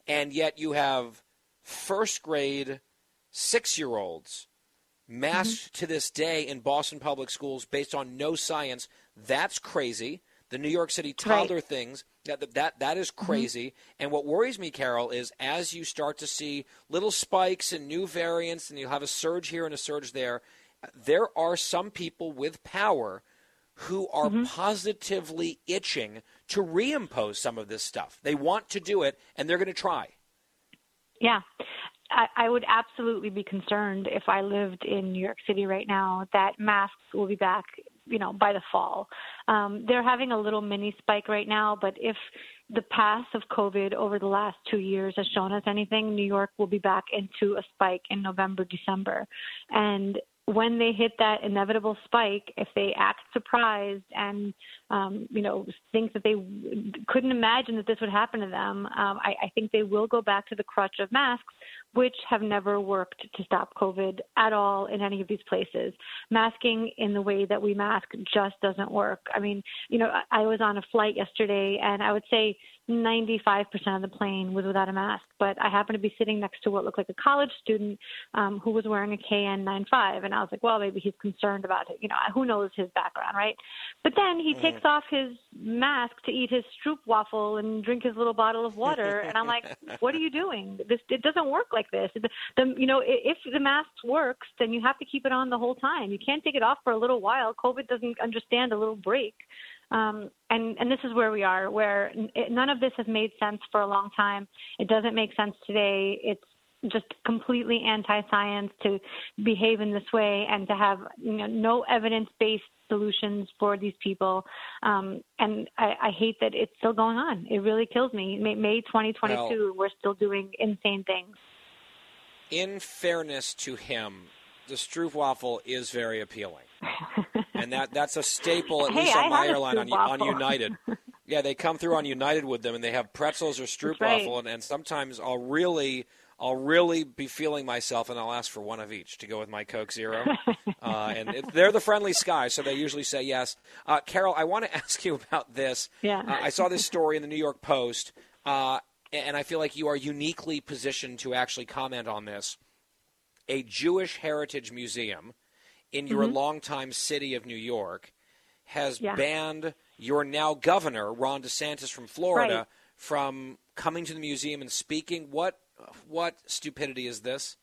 and yet you have first grade six year olds masked mm-hmm. to this day in Boston public schools based on no science, that's crazy. The New York City toddler right. things that that that is Mm-hmm. crazy. Mm-hmm. And what worries me, Carol, is as you start to see little spikes and new variants, and you have a surge here and a surge there. There are some people with power who are mm-hmm. positively itching to reimpose some of this stuff. They want to do it, and they're going to try. Yeah. I, I would absolutely be concerned if I lived in New York City right now that masks will be back, you know, by the fall. Um, they're having a little mini spike right now, but if the path of COVID over the last two years has shown us anything, New York will be back into a spike in November, December. And when they hit that inevitable spike, if they act surprised and um, you know think that they couldn't imagine that this would happen to them, um, I, I think they will go back to the crutch of masks, which have never worked to stop COVID at all in any of these places. Masking in the way that we mask just doesn't work. I mean, you know, I, was on a flight yesterday, and I would say 95% of the plane was without a mask, but I happened to be sitting next to what looked like a college student um, who was wearing a KN95, and I was like, well, maybe he's concerned about it. You know, who knows his background, right? But then he mm. takes off his mask to eat his stroop waffle and drink his little bottle of water, and I'm like, what are you doing? This it doesn't work like this. The, the you know, if the mask works, then you have to keep it on the whole time. You can't take it off for a little while. COVID doesn't understand a little break. Um, and, and this is where we are, where it, none of this has made sense for a long time. It doesn't make sense today. It's just completely anti-science to behave in this way and to have you know, no evidence-based solutions for these people. Um, and I, I hate that it's still going on. It really kills me. May, May 2022, well, we're still doing insane things. In fairness to him, the Stroopwafel is very appealing. *laughs* and that that's a staple, at hey, least on I my airline on, on United. *laughs* yeah, they come through on United with them, and they have pretzels or stroopwafel, right. and, and sometimes I'll really. I'll really be feeling myself, and I'll ask for one of each to go with my Coke Zero. *laughs* Uh, and it, they're the friendly skies, so they usually say yes. Uh, Carol, I want to ask you about this. Yeah. Uh, I saw this story in the New York Post, uh, and I feel like you are uniquely positioned to actually comment on this. A Jewish Heritage Museum in your mm-hmm. longtime city of New York has yeah. banned your now governor Ron DeSantis from Florida right. from coming to the museum and speaking. What what stupidity is this?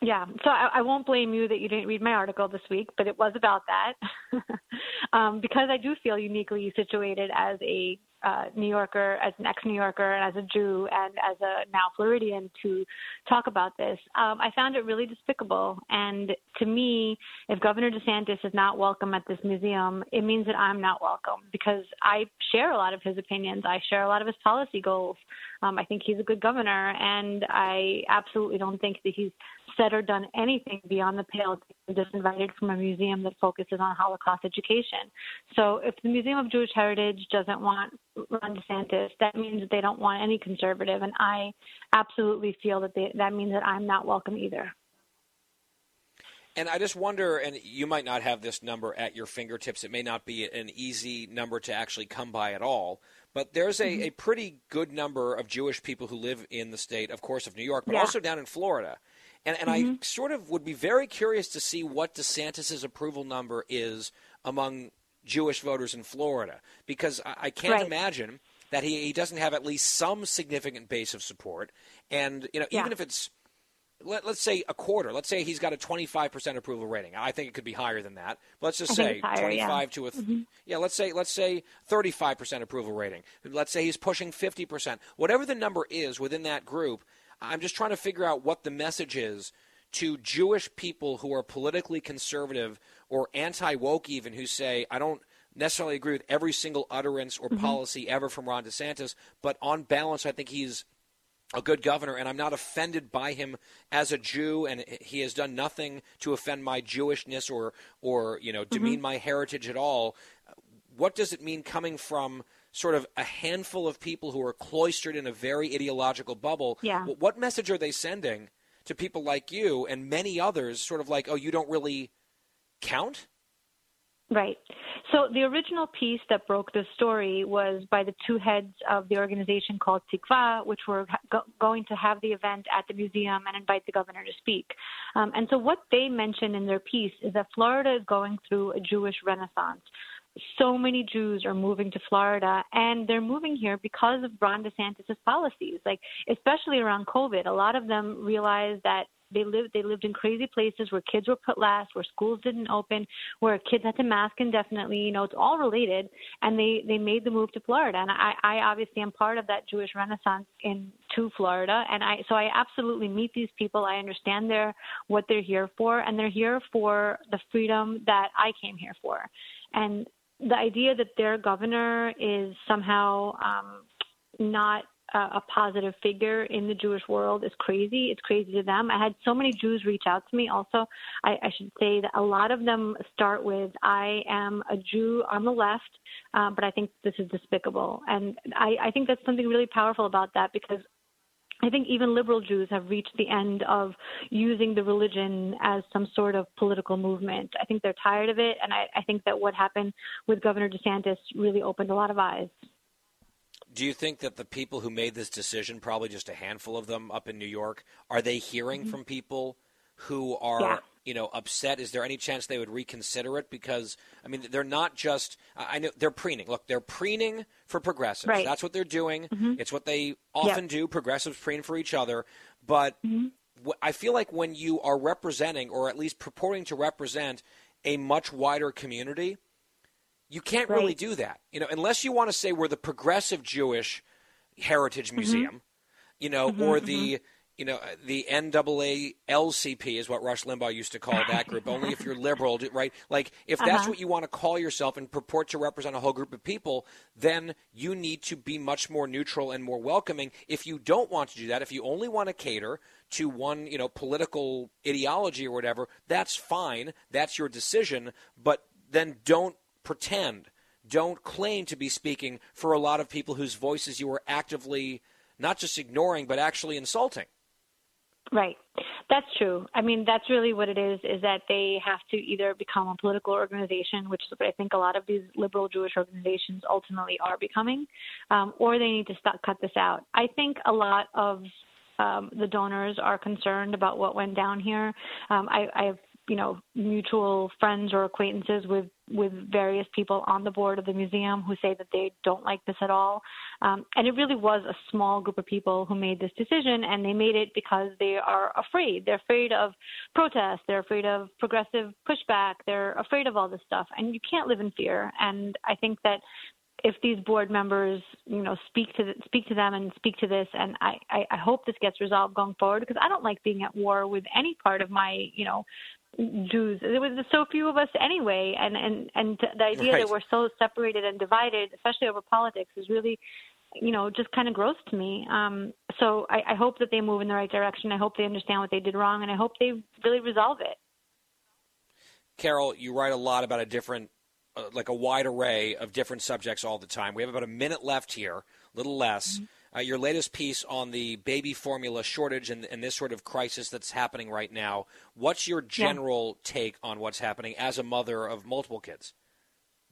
Yeah, so I, I won't blame you that you didn't read my article this week, but it was about that *laughs* um, because I do feel uniquely situated as a uh, New Yorker, as an ex-New Yorker, and as a Jew, and as a now Floridian to talk about this. Um, I found it really despicable, and to me, if Governor DeSantis is not welcome at this museum, it means that I'm not welcome because I share a lot of his opinions. I share a lot of his policy goals. Um, I think he's a good governor, and I absolutely don't think that he's said or done anything beyond the pale be disinvited from a museum that focuses on Holocaust education. So if the Museum of Jewish Heritage doesn't want Ron DeSantis, that means that they don't want any conservative, and I absolutely feel that they, that means that I'm not welcome either. And I just wonder, and you might not have this number at your fingertips. It may not be an easy number to actually come by at all. But there's a, Mm-hmm. a pretty good number of Jewish people who live in the state, of course, of New York, but Yeah. also down in Florida. And, and I sort of would be very curious to see what DeSantis's approval number is among Jewish voters in Florida, because I, I can't Right. imagine that he, he doesn't have at least some significant base of support. And you know, Yeah. even if it's let, let's say a quarter. Let's say he's got a 25% approval rating. I think it could be higher than that. Let's just I say higher, yeah. 25 to a th- yeah, let's say let's say 35% approval rating. Let's say he's pushing 50%. Whatever the number is within that group, I'm just trying to figure out what the message is to Jewish people who are politically conservative or anti-woke even who say I don't necessarily agree with every single utterance or mm-hmm. policy ever from Ron DeSantis, but on balance I think he's a good governor, and I'm not offended by him as a Jew, and he has done nothing to offend my Jewishness or, or you know, demean mm-hmm. my heritage at all. What does it mean coming from sort of a handful of people who are cloistered in a very ideological bubble? Yeah. What message are they sending to people like you and many others, sort of like, oh, you don't really count? Right. So the original piece that broke the story was by the two heads of the organization called Tikvah, which were go- going to have the event at the museum and invite the governor to speak. Um, and so what they mentioned in their piece is that Florida is going through a Jewish renaissance. So many Jews are moving to Florida, and they're moving here because of Ron DeSantis' policies. Like, especially around COVID, a lot of them realized that they lived they lived in crazy places where kids were put last, where schools didn't open, where kids had to mask indefinitely. You know, it's all related, and they they made the move to Florida. And I, I obviously am part of that Jewish Renaissance in to Florida, and I so I absolutely meet these people. I understand their what they're here for, and they're here for the freedom that I came here for, and the idea that their governor is somehow um, not a, a positive figure in the Jewish world is crazy. It's crazy to them. I had so many Jews reach out to me. Also, I, I should say that a lot of them start with, "I am a Jew on the left, um, but I think this is despicable," and I, I think that's something really powerful about that because I think even liberal Jews have reached the end of using the religion as some sort of political movement. I think they're tired of it, and I, I think that what happened with Governor DeSantis really opened a lot of eyes. Do you think that the people who made this decision, probably just a handful of them up in New York, are they hearing mm-hmm. from people who are, Yeah. You know, upset? Is there any chance they would reconsider it? Because I mean, they're not just. I know they're preening. Look, they're preening for progressives. Right. That's what they're doing. Mm-hmm. It's what they often do. Progressives preen for each other, but mm-hmm. wh- I feel like when you are representing, or at least purporting to represent, a much wider community, you can't really do that. You know, unless you want to say we're the progressive Jewish Heritage mm-hmm. Museum, you know, or the you know uh, the NAALCP is what Rush Limbaugh used to call *laughs* that group. Only if you're liberal, right? Like if that's uh-huh. what you want to call yourself and purport to represent a whole group of people, then you need to be much more neutral and more welcoming. If you don't want to do that, if you only want to cater to one, you know, political ideology or whatever, that's fine. That's your decision. But then don't pretend, don't claim to be speaking for a lot of people whose voices you are actively not just ignoring, but actually insulting. Right. That's true. I mean, that's really what it is, is that they have to either become a political organization, which is what I think a lot of these liberal Jewish organizations ultimately are becoming, um, or they need to stop, cut this out. I think a lot of um, the donors are concerned about what went down here. Um, I, I have, you know, mutual friends or acquaintances with with various people on the board of the museum who say that they don't like this at all. Um, and it really was a small group of people who made this decision, and they made it because they are afraid. They're afraid of protest. They're afraid of progressive pushback. They're afraid of all this stuff, and you can't live in fear. And I think that if these board members, you know, speak to the, speak to them and speak to this, and I, I, I hope this gets resolved going forward because I don't like being at war with any part of my, you know, Jews. There was so few of us anyway, and and and the idea Right. that we're so separated and divided, especially over politics, is really, you know, just kind of gross to me. Um, so I, I hope that they move in the right direction. I hope they understand what they did wrong, and I hope they really resolve it. Carol, you write a lot about a different, uh, like a wide array of different subjects all the time. We have about a minute left here, a little less. Uh, your latest piece on the baby formula shortage and, and, this sort of crisis that's happening right now. What's your general yeah. take on what's happening as a mother of multiple kids?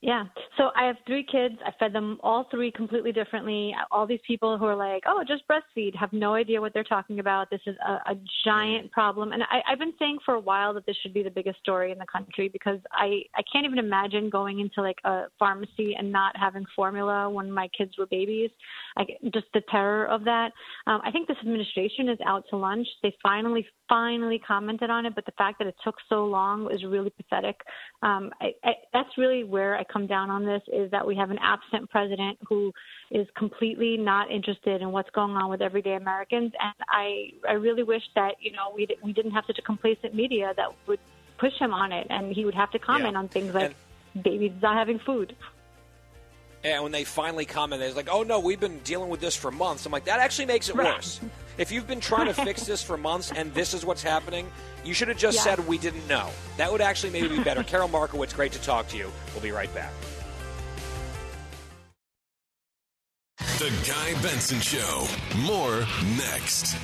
Yeah. So I have three kids. I fed them all three completely differently. All these people who are like, oh, just breastfeed have no idea what they're talking about. This is a, a giant problem. And I, I've been saying for a while that this should be the biggest story in the country because I, I can't even imagine going into like a pharmacy and not having formula when my kids were babies. I, just the terror of that. Um, I think this administration is out to lunch. They finally, finally commented on it, but the fact that it took so long is really pathetic. Um, I, I, that's really where I come down on this is that we have an absent president who is completely not interested in what's going on with everyday Americans, and I I really wish that you know we we didn't have such a complacent media that would push him on it, and he would have to comment yeah. on things like and- babies not having food. And when they finally comment, it's like, "Oh no, we've been dealing with this for months." I'm like, that actually makes it right. worse. If you've been trying to fix *laughs* this for months and this is what's happening, you should have just yeah. said we didn't know. That would actually maybe be better. Carol Markowitz, great to talk to you. We'll be right back. The Guy Benson Show. More next.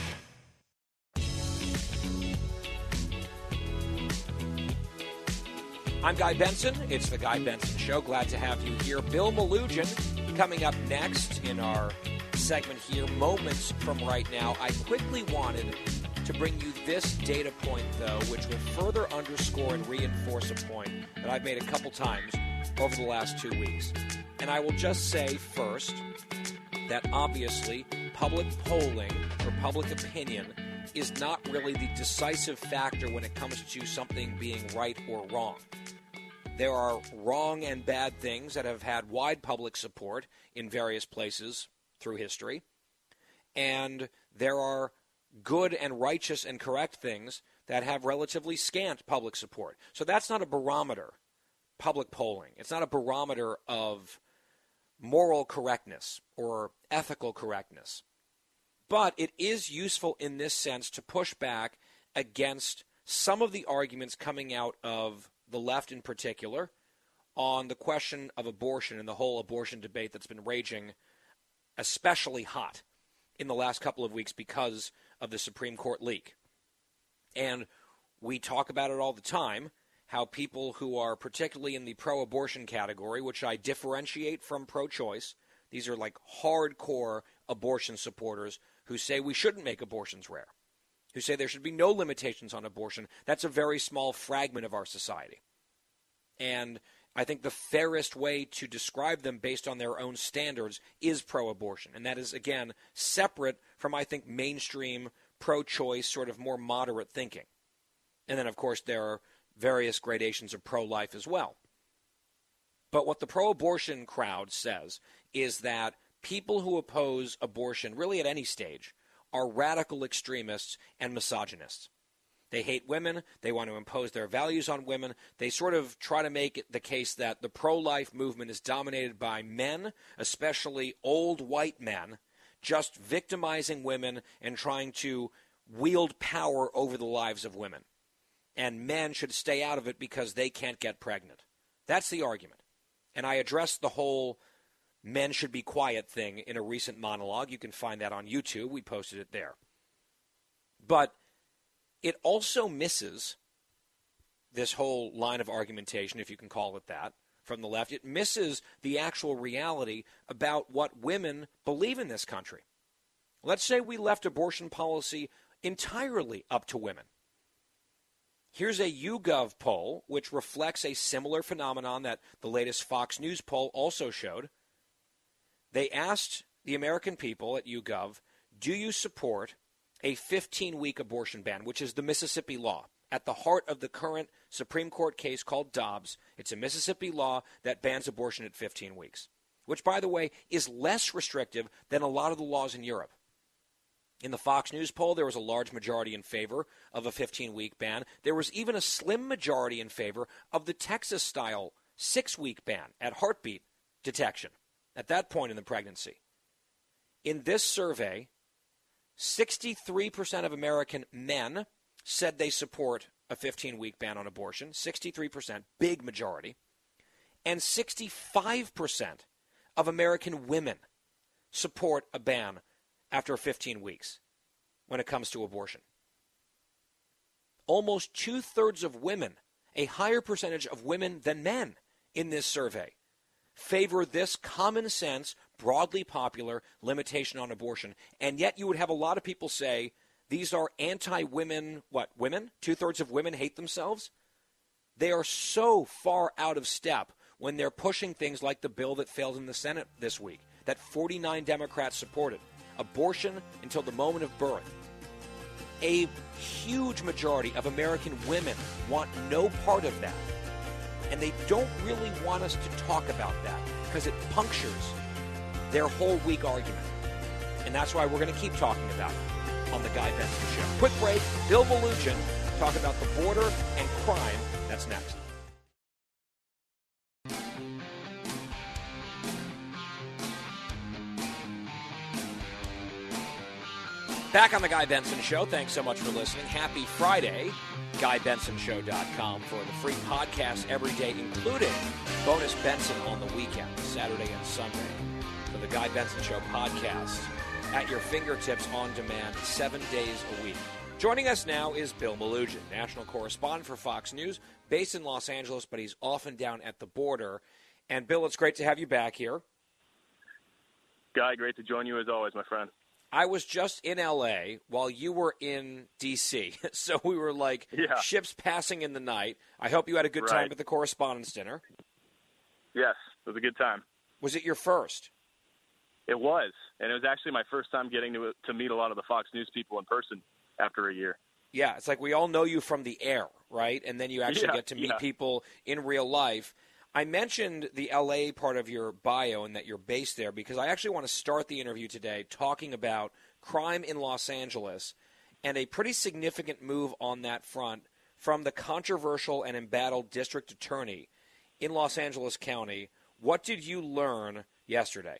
I'm Guy Benson. It's the Guy Benson Show. Glad to have you here. Bill Melugin coming up next in our segment here, moments from right now. I quickly wanted to bring you this data point, though, which will further underscore and reinforce a point that I've made a couple times over the last two weeks. And I will just say first that obviously public polling or public opinion is not really the decisive factor when it comes to something being right or wrong. There are wrong and bad things that have had wide public support in various places through history, and there are good and righteous and correct things that have relatively scant public support. So that's not a barometer, public polling. It's not a barometer of moral correctness or ethical correctness. But it is useful in this sense to push back against some of the arguments coming out of the left in particular, on the question of abortion and the whole abortion debate that's been raging especially hot in the last couple of weeks because of the Supreme Court leak. And we talk about it all the time how people who are particularly in the pro abortion category, which I differentiate from pro choice, these are like hardcore abortion supporters who say we shouldn't make abortions rare, who say there should be no limitations on abortion. That's a very small fragment of our society. And I think the fairest way to describe them based on their own standards is pro abortion. And that is, again, separate from, I think, mainstream pro choice, sort of more moderate thinking. And then, of course, there are various gradations of pro life as well. But what the pro abortion crowd says is that people who oppose abortion, really at any stage, are radical extremists and misogynists. They hate women. They want to impose their values on women. They sort of try to make the case that the pro life movement is dominated by men, especially old white men, just victimizing women and trying to wield power over the lives of women. And men should stay out of it because they can't get pregnant. That's the argument. And I addressed the whole men should be quiet thing in a recent monologue. You can find that on YouTube. We posted it there. But it also misses this whole line of argumentation, if you can call it that, from the left. It misses the actual reality about what women believe in this country. Let's say we left abortion policy entirely up to women. Here's a YouGov poll which reflects a similar phenomenon that the latest Fox News poll also showed. They asked the American people at YouGov, do you support a 15 week abortion ban, which is the Mississippi law. At the heart of the current Supreme Court case called Dobbs, it's a Mississippi law that bans abortion at 15 weeks, which, by the way, is less restrictive than a lot of the laws in Europe. In the Fox News poll, there was a large majority in favor of a 15 week ban. There was even a slim majority in favor of the Texas style six week ban at heartbeat detection at that point in the pregnancy. In this survey, 63% of American men said they support a 15 week ban on abortion. 63%, big majority. And 65% of American women support a ban after 15 weeks when it comes to abortion. Almost two thirds of women, a higher percentage of women than men in this survey, favor this common sense, broadly popular limitation on abortion. And yet you would have a lot of people say these are anti women, what, women? Two thirds of women hate themselves? They are so far out of step when they're pushing things like the bill that failed in the Senate this week, that 49 Democrats supported abortion until the moment of birth. A huge majority of American women want no part of that. And they don't really want us to talk about that because it punctures their whole weak argument. And that's why we're going to keep talking about it on The Guy Benson Show. Quick break. Bill Melugin talk about the border and crime. That's next. Back on the Guy Benson Show. Thanks so much for listening. Happy Friday. GuyBensonShow.com for the free podcast every day, including bonus Benson on the weekend, Saturday and Sunday. For the Guy Benson Show podcast at your fingertips on demand seven days a week. Joining us now is Bill Melugin, national correspondent for Fox News, based in Los Angeles, but he's often down at the border. And Bill, it's great to have you back here. Guy, great to join you as always, my friend. I was just in LA while you were in DC. *laughs* So we were like yeah. ships passing in the night. I hope you had a good right. time at the correspondence dinner. Yes, it was a good time. Was it your first? It was. And it was actually my first time getting to to meet a lot of the Fox News people in person after a year. Yeah, it's like we all know you from the air, right? And then you actually yeah, get to meet yeah. people in real life. I mentioned the LA part of your bio and that you're based there because I actually want to start the interview today talking about crime in Los Angeles and a pretty significant move on that front from the controversial and embattled district attorney in Los Angeles County. What did you learn yesterday?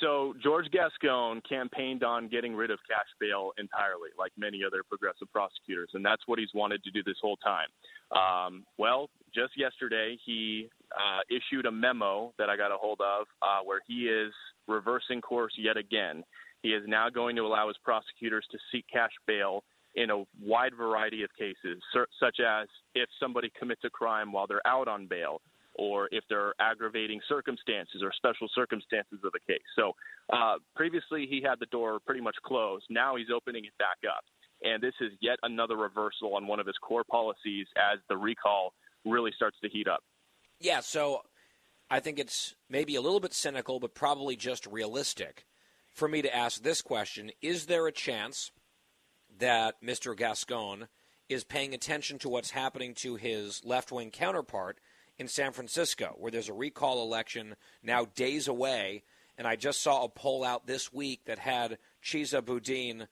So George Gascon campaigned on getting rid of cash bail entirely, like many other progressive prosecutors, and that's what he's wanted to do this whole time. Um, well, just yesterday, he uh, issued a memo that I got a hold of uh, where he is reversing course yet again. He is now going to allow his prosecutors to seek cash bail in a wide variety of cases, such as if somebody commits a crime while they're out on bail, or if there are aggravating circumstances or special circumstances of the case. So uh, previously he had the door pretty much closed. Now he's opening it back up. And this is yet another reversal on one of his core policies as the recall really starts to heat up. Yeah, so I think it's maybe a little bit cynical, but probably just realistic for me to ask this question Is there a chance that Mr. Gascon is paying attention to what's happening to his left wing counterpart in San Francisco, where there's a recall election now days away? And I just saw a poll out this week that had Chesa Boudin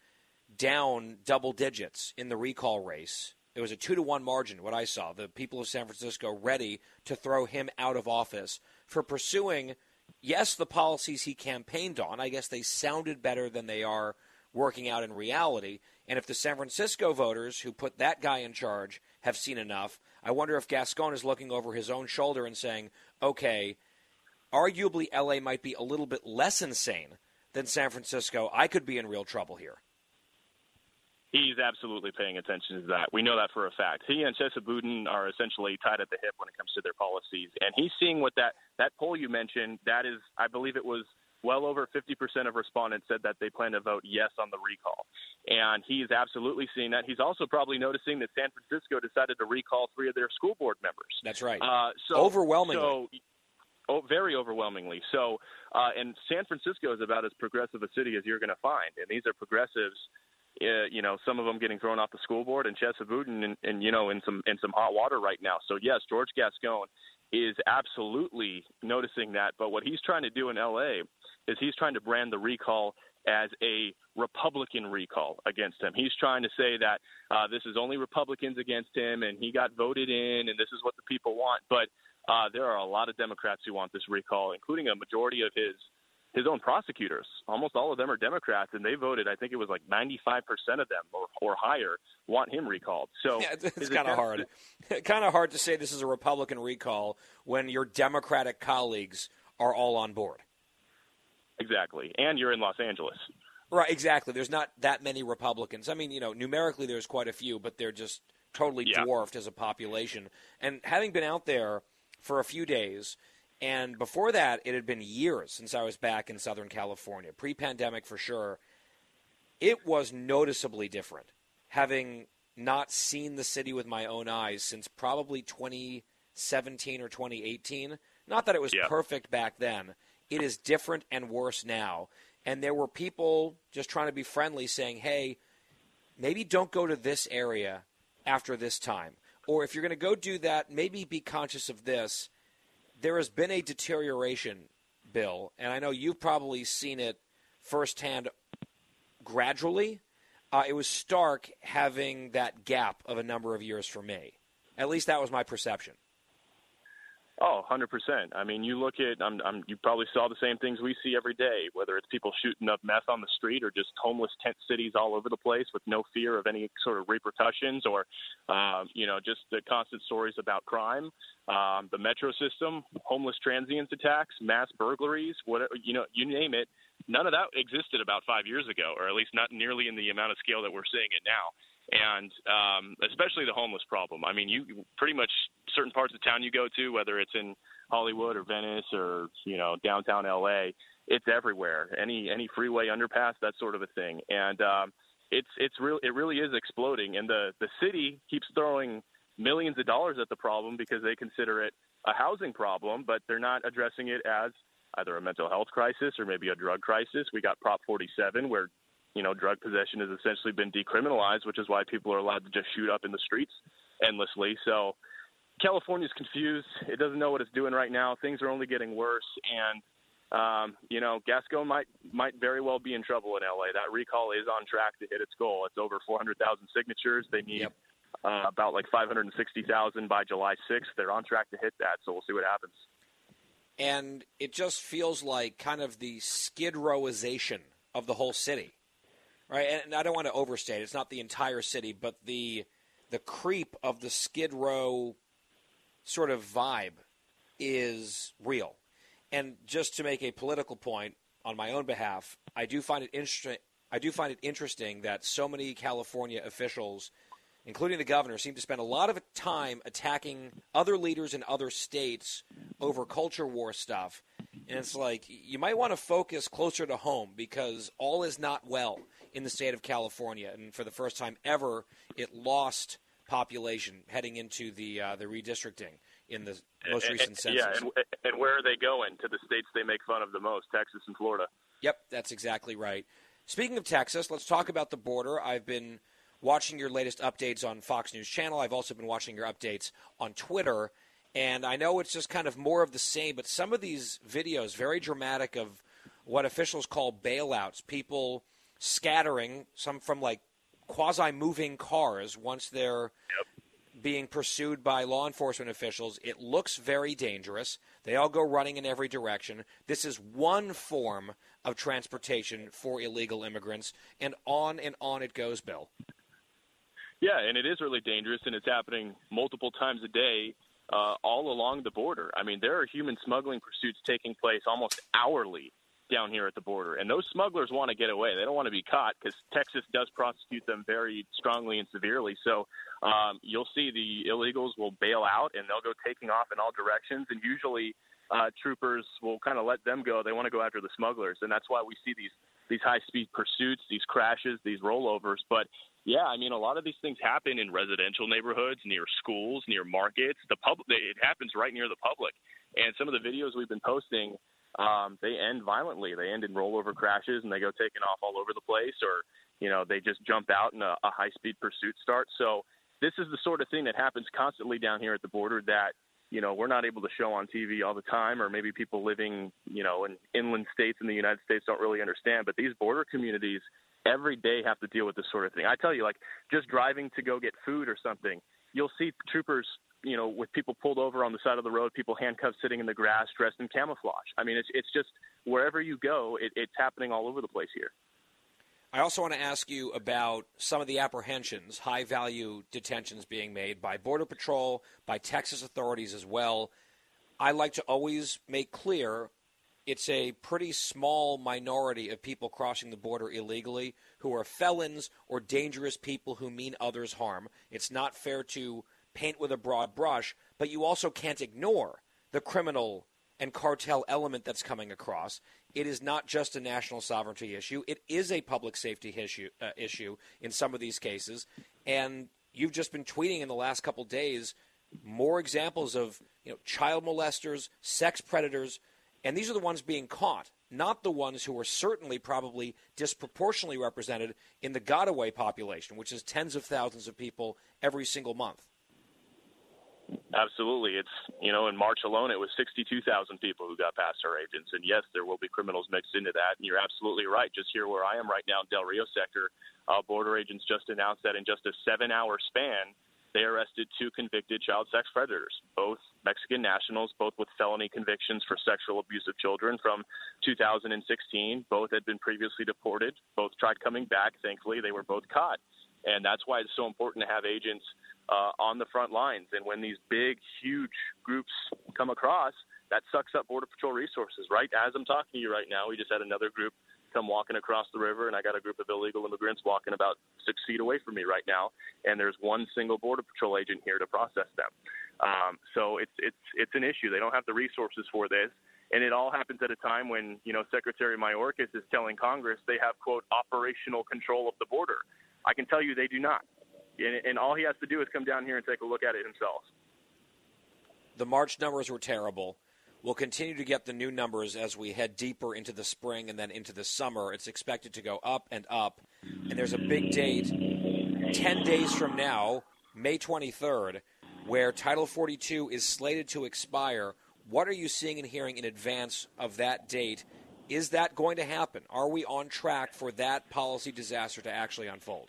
down double digits in the recall race. It was a two to one margin, what I saw. The people of San Francisco ready to throw him out of office for pursuing, yes, the policies he campaigned on. I guess they sounded better than they are working out in reality. And if the San Francisco voters who put that guy in charge have seen enough, I wonder if Gascon is looking over his own shoulder and saying, okay, arguably LA might be a little bit less insane than San Francisco. I could be in real trouble here. He's absolutely paying attention to that. We know that for a fact. He and Chesa Boudin are essentially tied at the hip when it comes to their policies, and he's seeing what that that poll you mentioned. That is, I believe it was well over 50% of respondents said that they plan to vote yes on the recall. And he's absolutely seeing that. He's also probably noticing that San Francisco decided to recall three of their school board members. That's right. Uh, so, Overwhelmingly. So, oh, very overwhelmingly. So, uh, and San Francisco is about as progressive a city as you're going to find. And these are progressives uh, you know, some of them getting thrown off the school board, and Chesa Boudin, and, and you know, in some in some hot water right now. So yes, George Gascon is absolutely noticing that. But what he's trying to do in L.A. is he's trying to brand the recall as a Republican recall against him. He's trying to say that uh, this is only Republicans against him, and he got voted in, and this is what the people want. But uh, there are a lot of Democrats who want this recall, including a majority of his his own prosecutors. Almost all of them are Democrats, and they voted. I think it was like 95 percent of them or, or higher want him recalled. So *laughs* yeah, it's kind of hard. *laughs* kind of hard to say this is a Republican recall when your Democratic colleagues are all on board. Exactly, and you're in Los Angeles. Right, exactly. There's not that many Republicans. I mean, you know, numerically there's quite a few, but they're just totally Yeah. dwarfed as a population. And having been out there for a few days, and before that, it had been years since I was back in Southern California, pre pandemic for sure. It was noticeably different having not seen the city with my own eyes since probably 2017 or 2018. Not that it was Yeah. perfect back then. It is different and worse now. And there were people just trying to be friendly saying, hey, maybe don't go to this area after this time. Or if you're going to go do that, maybe be conscious of this. There has been a deterioration, Bill, and I know you've probably seen it firsthand gradually. Uh, it was stark having that gap of a number of years for me. At least that was my perception. Oh, 100%. I mean, you look at, I'm, I'm, you probably saw the same things we see every day, whether it's people shooting up meth on the street or just homeless tent cities all over the place with no fear of any sort of repercussions or, um, you know, just the constant stories about crime, um, the metro system, homeless transients attacks, mass burglaries, whatever, you know, you name it. None of that existed about five years ago, or at least not nearly in the amount of scale that we're seeing it now and um, especially the homeless problem. I mean, you pretty much certain parts of town you go to, whether it's in Hollywood or Venice or you know downtown LA, it's everywhere. Any any freeway underpass, that sort of a thing, and um, it's it's real. It really is exploding, and the the city keeps throwing millions of dollars at the problem because they consider it a housing problem, but they're not addressing it as either a mental health crisis or maybe a drug crisis. We got Prop 47 where you know, drug possession has essentially been decriminalized, which is why people are allowed to just shoot up in the streets endlessly. So California's confused. It doesn't know what it's doing right now. Things are only getting worse, and um, you know, Gascón might might very well be in trouble in LA. That recall is on track to hit its goal. It's over 400,000 signatures. They need Yep. uh, about like 560,000 by July 6th. They're on track to hit that, so we'll see what happens. and it just feels like kind of the skid rowization of the whole city right and i don't want to overstate it. it's not the entire city but the the creep of the skid row sort of vibe is real and just to make a political point on my own behalf i do find it interesting i do find it interesting that so many california officials including the governor, seem to spend a lot of time attacking other leaders in other states over culture war stuff. And it's like you might want to focus closer to home because all is not well in the state of California, and for the first time ever, it lost population heading into the uh, the redistricting in the most recent and- census. Yeah, and, and where are they going? To the states they make fun of the most, Texas and Florida. Yep, that's exactly right. Speaking of Texas, let's talk about the border. I've been watching your latest updates on Fox News Channel. I've also been watching your updates on Twitter. And I know it's just kind of more of the same, but some of these videos, very dramatic, of what officials call bailouts, people scattering, some from like quasi moving cars once they're being pursued by law enforcement officials. It looks very dangerous. They all go running in every direction. This is one form of transportation for illegal immigrants, and on and on it goes, Bill. Yeah, and it is really dangerous, and it's happening multiple times a day uh, all along the border. I mean, there are human smuggling pursuits taking place almost hourly down here at the border, and those smugglers want to get away. They don't want to be caught because Texas does prosecute them very strongly and severely. So um, you'll see the illegals will bail out, and they'll go taking off in all directions, and usually uh, troopers will kind of let them go. They want to go after the smugglers, and that's why we see these these high speed pursuits, these crashes, these rollovers. But yeah, I mean, a lot of these things happen in residential neighborhoods, near schools, near markets. The public, it happens right near the public. And some of the videos we've been posting, um, they end violently. They end in rollover crashes, and they go taking off all over the place, or you know, they just jump out and a, a high speed pursuit starts. So this is the sort of thing that happens constantly down here at the border that you know we're not able to show on TV all the time, or maybe people living you know in inland states in the United States don't really understand. But these border communities every day have to deal with this sort of thing. I tell you, like just driving to go get food or something, you'll see troopers, you know, with people pulled over on the side of the road, people handcuffed sitting in the grass, dressed in camouflage. I mean, it's it's just wherever you go, it, it's happening all over the place here. I also want to ask you about some of the apprehensions, high value detentions being made by Border Patrol, by Texas authorities as well. I like to always make clear it's a pretty small minority of people crossing the border illegally who are felons or dangerous people who mean others harm. It's not fair to paint with a broad brush, but you also can't ignore the criminal and cartel element that's coming across. It is not just a national sovereignty issue; it is a public safety issue. Uh, issue in some of these cases, and you've just been tweeting in the last couple days more examples of you know child molesters, sex predators, and these are the ones being caught, not the ones who are certainly probably disproportionately represented in the Gotaway population, which is tens of thousands of people every single month. Absolutely. It's, you know, in March alone, it was 62,000 people who got past our agents. And yes, there will be criminals mixed into that. And you're absolutely right. Just here where I am right now in Del Rio sector, uh, border agents just announced that in just a seven hour span, they arrested two convicted child sex predators, both Mexican nationals, both with felony convictions for sexual abuse of children from 2016. Both had been previously deported. Both tried coming back. Thankfully, they were both caught. And that's why it's so important to have agents uh, on the front lines. And when these big, huge groups come across, that sucks up Border Patrol resources, right? As I'm talking to you right now, we just had another group come walking across the river, and I got a group of illegal immigrants walking about six feet away from me right now, and there's one single Border Patrol agent here to process them. Um, so it's it's it's an issue. They don't have the resources for this, and it all happens at a time when you know Secretary Mayorkas is telling Congress they have quote operational control of the border. I can tell you they do not and, and all he has to do is come down here and take a look at it himself. The March numbers were terrible. We'll continue to get the new numbers as we head deeper into the spring and then into the summer. It's expected to go up and up. And there's a big date 10 days from now, May 23rd, where Title 42 is slated to expire. What are you seeing and hearing in advance of that date? Is that going to happen? Are we on track for that policy disaster to actually unfold?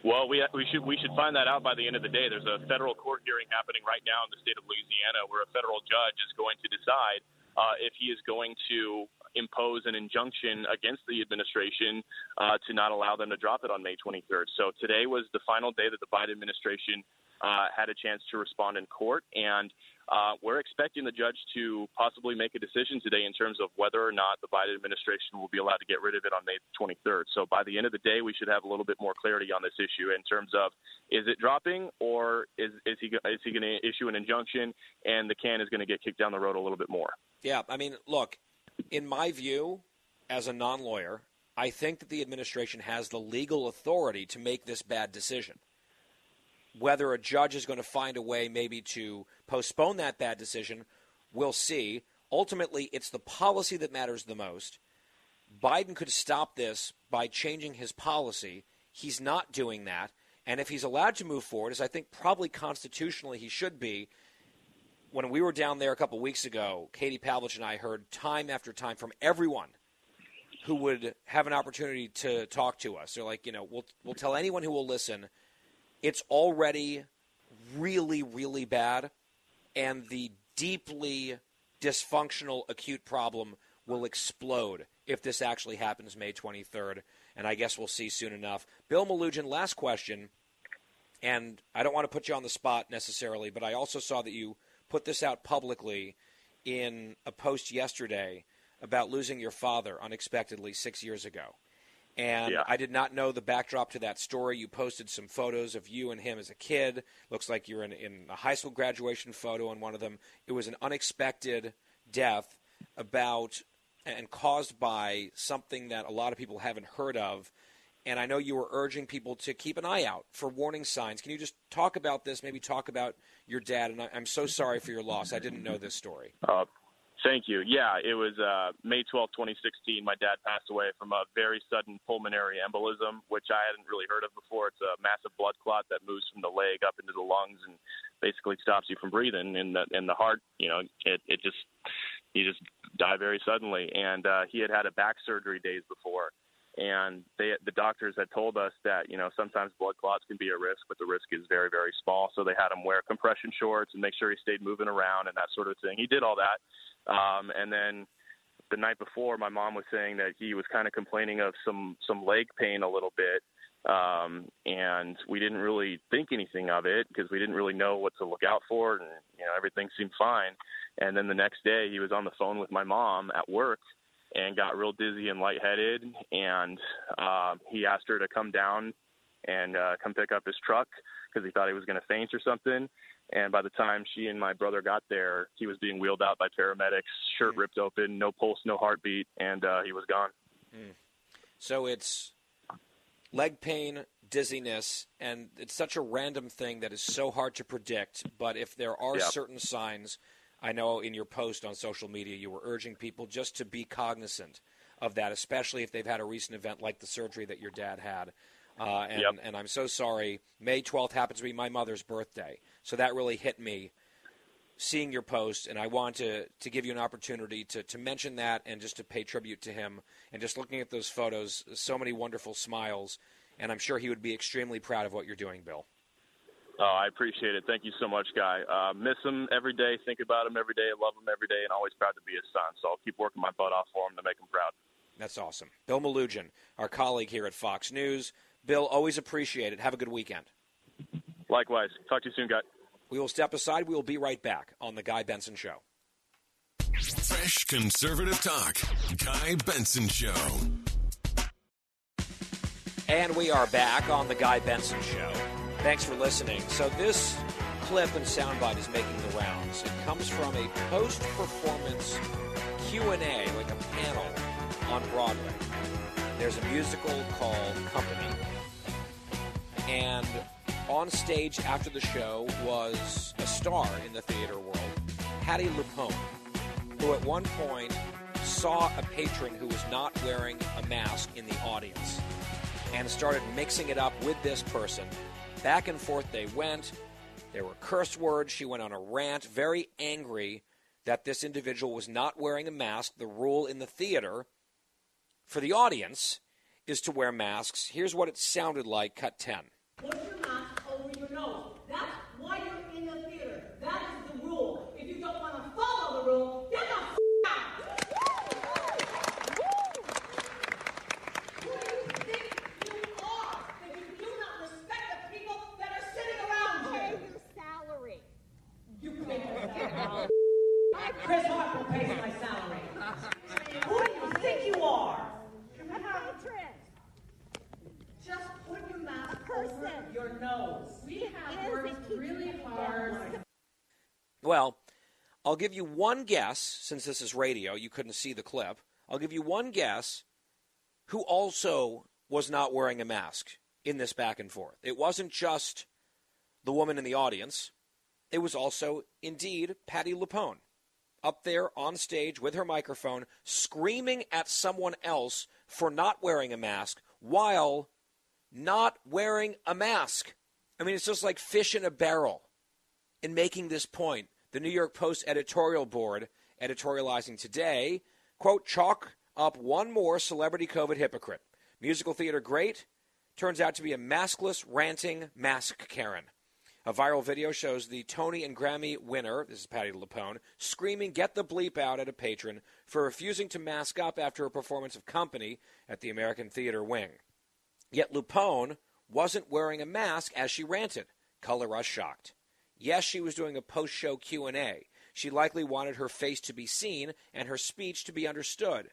Well, we we should we should find that out by the end of the day. There's a federal court hearing happening right now in the state of Louisiana, where a federal judge is going to decide uh, if he is going to impose an injunction against the administration uh, to not allow them to drop it on May 23rd. So today was the final day that the Biden administration uh, had a chance to respond in court, and uh, we're expecting the judge to possibly make a decision today in terms of whether or not the Biden administration will be allowed to get rid of it on May 23rd. So by the end of the day, we should have a little bit more clarity on this issue in terms of is it dropping or is, is he is he going to issue an injunction and the can is going to get kicked down the road a little bit more? Yeah, I mean, look, in my view, as a non-lawyer, I think that the administration has the legal authority to make this bad decision whether a judge is going to find a way maybe to postpone that bad decision, we'll see. Ultimately, it's the policy that matters the most. Biden could stop this by changing his policy. He's not doing that. And if he's allowed to move forward, as I think probably constitutionally he should be, when we were down there a couple weeks ago, Katie Pavlich and I heard time after time from everyone who would have an opportunity to talk to us. They're like, you know, we'll, we'll tell anyone who will listen – it's already really, really bad, and the deeply dysfunctional acute problem will explode if this actually happens May 23rd, and I guess we'll see soon enough. Bill Melugin, last question, and I don't want to put you on the spot necessarily, but I also saw that you put this out publicly in a post yesterday about losing your father unexpectedly six years ago. And yeah. I did not know the backdrop to that story. You posted some photos of you and him as a kid. Looks like you're in, in a high school graduation photo on one of them. It was an unexpected death about and caused by something that a lot of people haven't heard of. And I know you were urging people to keep an eye out for warning signs. Can you just talk about this? Maybe talk about your dad. And I, am so sorry for your loss. I didn't know this story. Uh, Thank you. Yeah, it was uh, May 12, 2016. My dad passed away from a very sudden pulmonary embolism, which I hadn't really heard of before. It's a massive blood clot that moves from the leg up into the lungs and basically stops you from breathing. And the in the heart, you know, it it just you just die very suddenly. And uh, he had had a back surgery days before, and they the doctors had told us that you know sometimes blood clots can be a risk, but the risk is very very small. So they had him wear compression shorts and make sure he stayed moving around and that sort of thing. He did all that um, and then the night before, my mom was saying that he was kind of complaining of some some leg pain a little bit, um, and we didn't really think anything of it because we didn't really know what to look out for, and you know everything seemed fine. And then the next day, he was on the phone with my mom at work and got real dizzy and lightheaded, and uh, he asked her to come down and uh, come pick up his truck because he thought he was going to faint or something. And by the time she and my brother got there, he was being wheeled out by paramedics, shirt ripped open, no pulse, no heartbeat, and uh, he was gone. Mm. So it's leg pain, dizziness, and it's such a random thing that is so hard to predict. But if there are Yeah. certain signs, I know in your post on social media you were urging people just to be cognizant of that, especially if they've had a recent event like the surgery that your dad had. Uh, and, Yep. and I'm so sorry. May 12th happens to be my mother's birthday, so that really hit me seeing your post, and I want to, to give you an opportunity to, to mention that and just to pay tribute to him. And just looking at those photos, so many wonderful smiles, and I'm sure he would be extremely proud of what you're doing, Bill. Oh, I appreciate it. Thank you so much, Guy. Uh, miss him every day, think about him every day, love him every day, and always proud to be his son. So I'll keep working my butt off for him to make him proud. That's awesome. Bill Melugin, our colleague here at Fox News. Bill, always appreciate it. Have a good weekend. Likewise. Talk to you soon, Guy. We will step aside. We will be right back on The Guy Benson Show. Fresh conservative talk. Guy Benson Show. And we are back on the Guy Benson Show. Thanks for listening. So this clip and soundbite is making the rounds. It comes from a post-performance Q&A, like a panel on Broadway. There's a musical called Company. And on stage after the show was a star in the theater world, Patti LuPone, who at one point saw a patron who was not wearing a mask in the audience and started mixing it up with this person. Back and forth they went. There were curse words. She went on a rant, very angry that this individual was not wearing a mask. The rule in the theater for the audience is to wear masks. Here's what it sounded like, cut 10. Put your mask over your nose. That's why you're in the theater. That is the rule. If you don't want to follow the rule, get the f- out. Who do you think you are that you do not respect the people that are sitting around you? Pay your salary. You pay your salary. Chris Harper pays my salary. Who do you think you are? Just put your mask over your nose. We have worked really hard. Well, I'll give you one guess, since this is radio, you couldn't see the clip. I'll give you one guess who also was not wearing a mask in this back and forth. It wasn't just the woman in the audience, it was also, indeed, Patti LuPone up there on stage with her microphone screaming at someone else for not wearing a mask while not wearing a mask. I mean, it's just like fish in a barrel in making this point. The New York Post editorial board, editorializing today, quote, chalk up one more celebrity COVID hypocrite. Musical theater great, turns out to be a maskless, ranting mask Karen. A viral video shows the Tony and Grammy winner, this is Patti LuPone, screaming, Get the bleep out at a patron for refusing to mask up after a performance of Company at the American Theater Wing. Yet LuPone wasn't wearing a mask as she ranted. Color Rush shocked. Yes, she was doing a post-show Q&A. She likely wanted her face to be seen and her speech to be understood.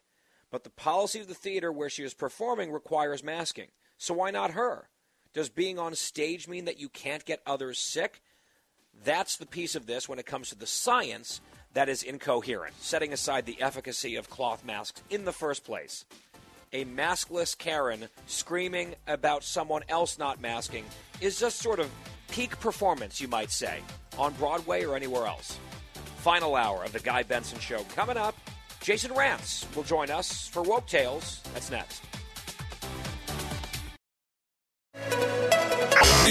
But the policy of the theater where she was performing requires masking. So why not her? Does being on stage mean that you can't get others sick? That's the piece of this when it comes to the science that is incoherent, setting aside the efficacy of cloth masks in the first place. A maskless Karen screaming about someone else not masking is just sort of peak performance, you might say, on Broadway or anywhere else. Final hour of the Guy Benson Show coming up. Jason Rantz will join us for Woke Tales. That's next.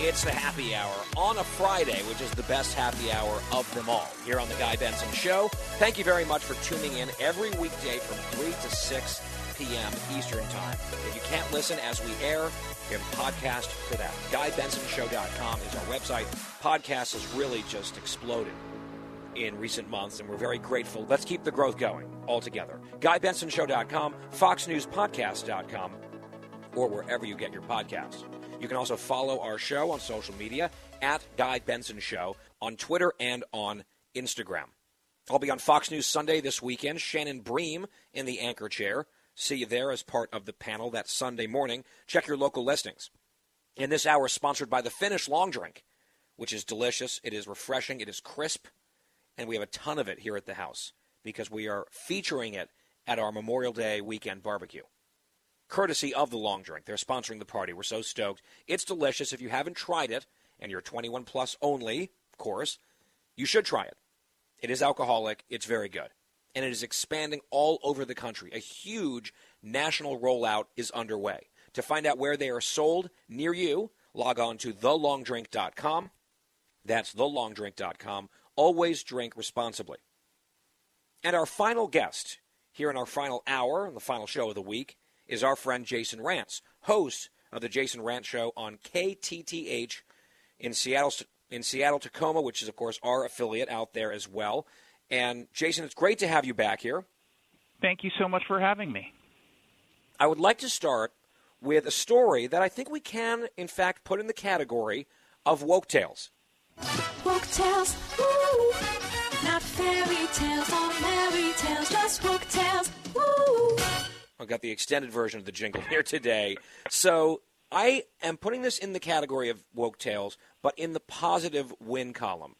It's the happy hour on a Friday, which is the best happy hour of them all, here on The Guy Benson Show. Thank you very much for tuning in every weekday from 3 to 6 p.m. Eastern Time. If you can't listen as we air, we have a podcast for that. GuyBensonShow.com is our website. Podcast has really just exploded in recent months, and we're very grateful. Let's keep the growth going all together. GuyBensonShow.com, FoxNewsPodcast.com, or wherever you get your podcasts. You can also follow our show on social media at Guy Benson Show on Twitter and on Instagram. I'll be on Fox News Sunday this weekend. Shannon Bream in the anchor chair. See you there as part of the panel that Sunday morning. Check your local listings. And this hour, sponsored by the Finnish Long Drink, which is delicious. It is refreshing. It is crisp. And we have a ton of it here at the house because we are featuring it at our Memorial Day weekend barbecue courtesy of the long drink. They're sponsoring the party. We're so stoked. It's delicious. If you haven't tried it, and you're 21 plus only, of course, you should try it. It is alcoholic. It's very good. And it is expanding all over the country. A huge national rollout is underway. To find out where they are sold near you, log on to thelongdrink.com. That's thelongdrink.com. Always drink responsibly. And our final guest here in our final hour, the final show of the week, is our friend Jason Rantz, host of the Jason Rantz Show on KTTH in Seattle, in Seattle, Tacoma, which is of course our affiliate out there as well. And Jason, it's great to have you back here. Thank you so much for having me. I would like to start with a story that I think we can, in fact, put in the category of woke tales. Woke tales, woo. Not fairy tales or merry tales, just woke tales, woo. I've got the extended version of the jingle *laughs* here today. So I am putting this in the category of woke tales, but in the positive win column.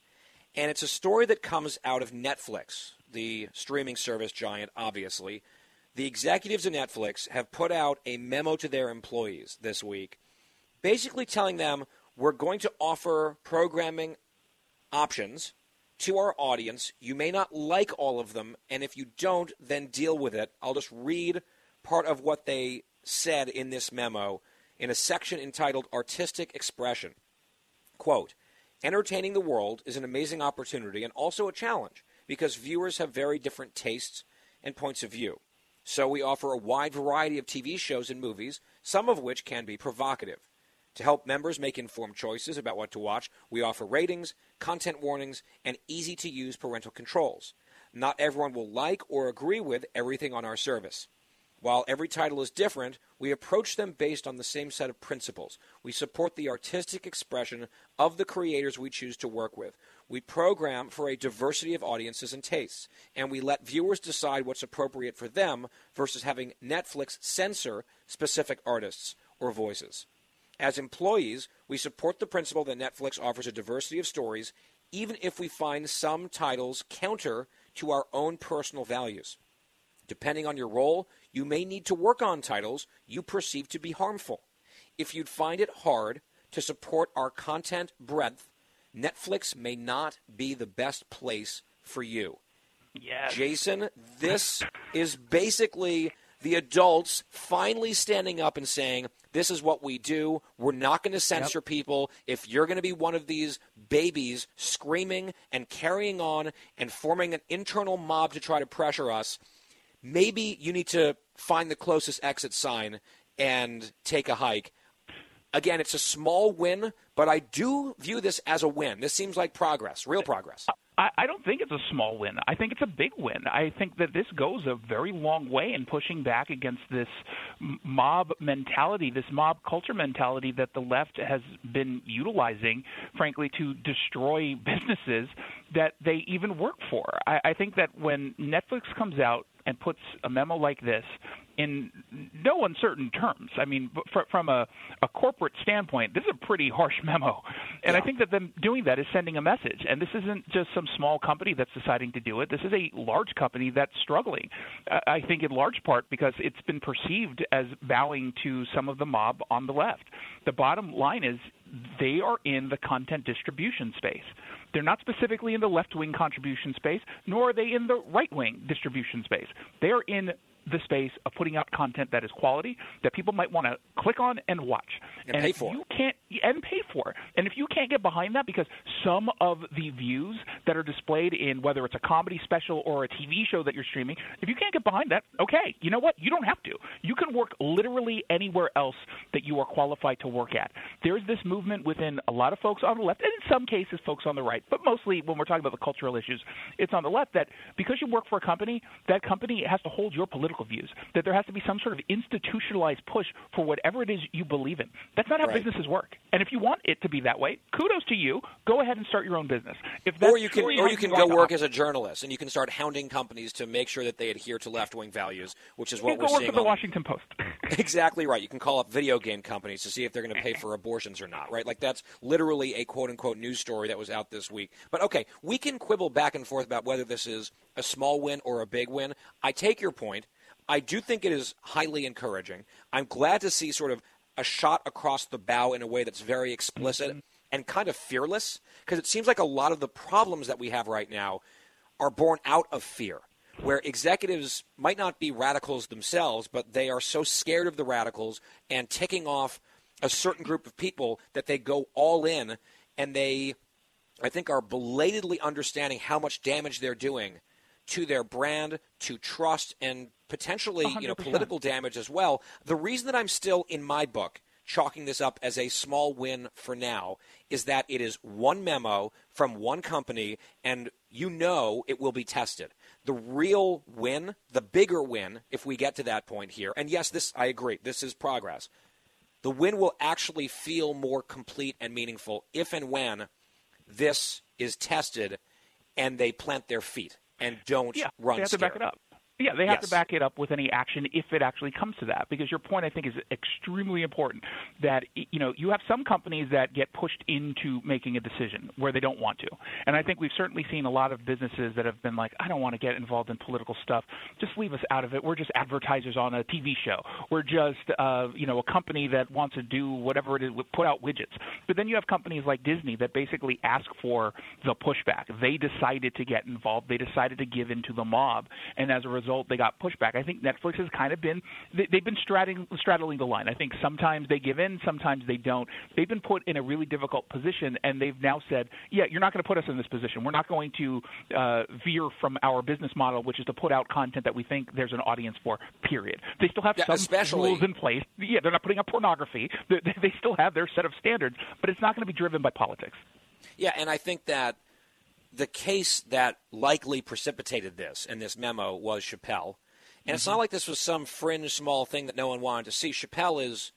And it's a story that comes out of Netflix, the streaming service giant, obviously. The executives of Netflix have put out a memo to their employees this week, basically telling them we're going to offer programming options to our audience. You may not like all of them, and if you don't, then deal with it. I'll just read part of what they said in this memo in a section entitled Artistic Expression. Quote, Entertaining the world is an amazing opportunity and also a challenge because viewers have very different tastes and points of view. So we offer a wide variety of TV shows and movies, some of which can be provocative. To help members make informed choices about what to watch, we offer ratings, content warnings, and easy to use parental controls. Not everyone will like or agree with everything on our service. While every title is different, we approach them based on the same set of principles. We support the artistic expression of the creators we choose to work with. We program for a diversity of audiences and tastes, and we let viewers decide what's appropriate for them versus having Netflix censor specific artists or voices. As employees, we support the principle that Netflix offers a diversity of stories, even if we find some titles counter to our own personal values. Depending on your role, you may need to work on titles you perceive to be harmful. If you'd find it hard to support our content breadth, Netflix may not be the best place for you. Yes. Jason, this is basically the adults finally standing up and saying, This is what we do. We're not going to censor yep. people. If you're going to be one of these babies screaming and carrying on and forming an internal mob to try to pressure us, maybe you need to find the closest exit sign and take a hike. Again, it's a small win, but I do view this as a win. This seems like progress, real progress. I, don't think it's a small win. I think it's a big win. I think that this goes a very long way in pushing back against this mob mentality, this mob culture mentality that the left has been utilizing, frankly, to destroy businesses that they even work for. I think that when Netflix comes out and puts a memo like this in no uncertain terms. I mean, from a, a corporate standpoint, this is a pretty harsh *laughs* memo. And yeah. I think that them doing that is sending a message. And this isn't just some small company that's deciding to do it. This is a large company that's struggling. I think in large part because it's been perceived as bowing to some of the mob on the left. The bottom line is they are in the content distribution space. They're not specifically in the left wing contribution space, nor are they in the right wing distribution space. They're in the space of putting out content that is quality that people might want to click on and watch. And pay if for. You can't and pay for. And if you can't get behind that because some of the views that are displayed in whether it's a comedy special or a TV show that you're streaming, if you can't get behind that, okay, you know what? You don't have to. You can work literally anywhere else that you are qualified to work at. There's this movement within a lot of folks on the left, and in some cases, folks on the right, but mostly when we're talking about the cultural issues, it's on the left that because you work for a company, that company has to hold your political views, that there has to be some sort of institutionalized push for whatever it is you believe in. That's not how Right. businesses work. And if you want it to be that way, kudos to you. Go ahead and start your own business. If that's or you can, or you can go work as a journalist, and you can start hounding companies to make sure that they adhere to left-wing values, which is You what can we're go work seeing. for the Washington Post. *laughs* *laughs* exactly right. You can call up video game companies to see if they're going to pay for abortions or not, right? Like that's literally a quote unquote news story that was out this week. But okay, we can quibble back and forth about whether this is a small win or a big win. I take your point. I do think it is highly encouraging. I'm glad to see sort of a shot across the bow in a way that's very explicit mm-hmm. and kind of fearless because it seems like a lot of the problems that we have right now are born out of fear, where executives might not be radicals themselves, but they are so scared of the radicals and ticking off a certain group of people that they go all in and they, I think, are belatedly understanding how much damage they're doing to their brand, to trust, and potentially, you know, political damage as well. The reason that I'm still, in my book, chalking this up as a small win for now is that it is one memo from one company, and you know it will be tested. The real win, the bigger win, if we get to that point here, and yes, this I agree, this is progress. The win will actually feel more complete and meaningful if and when this is tested and they plant their feet and don't yeah, run they have to back it up. Yeah, they have Yes. to back it up with any action if it actually comes to that. Because your point, I think, is extremely important. That you know, you have some companies that get pushed into making a decision where they don't want to, and I think we've certainly seen a lot of businesses that have been like, I don't want to get involved in political stuff. Just leave us out of it. We're just advertisers on a TV show. We're just uh, you know a company that wants to do whatever it is, put out widgets. But then you have companies like Disney that basically ask for the pushback. They decided to get involved. They decided to give in to the mob, and as a result, they got pushback. I think Netflix has kind of been they, they've been straddling straddling the line. I think sometimes they give in, sometimes they don't. They've been put in a really difficult position, and they've now said, "Yeah, you're not going to put us in this position. We're not going to uh, veer from our business model, which is to put out content that we think there's an audience for." Period. They still have Yeah, some especially- rules in place. Yeah, they're not putting up pornography. They, they still have their set of standards, but it's not going to be driven by politics. Yeah, and I think that the case that likely precipitated this and this memo was Chappelle. And it's not like this was some fringe small thing that no one wanted to see. Chappelle is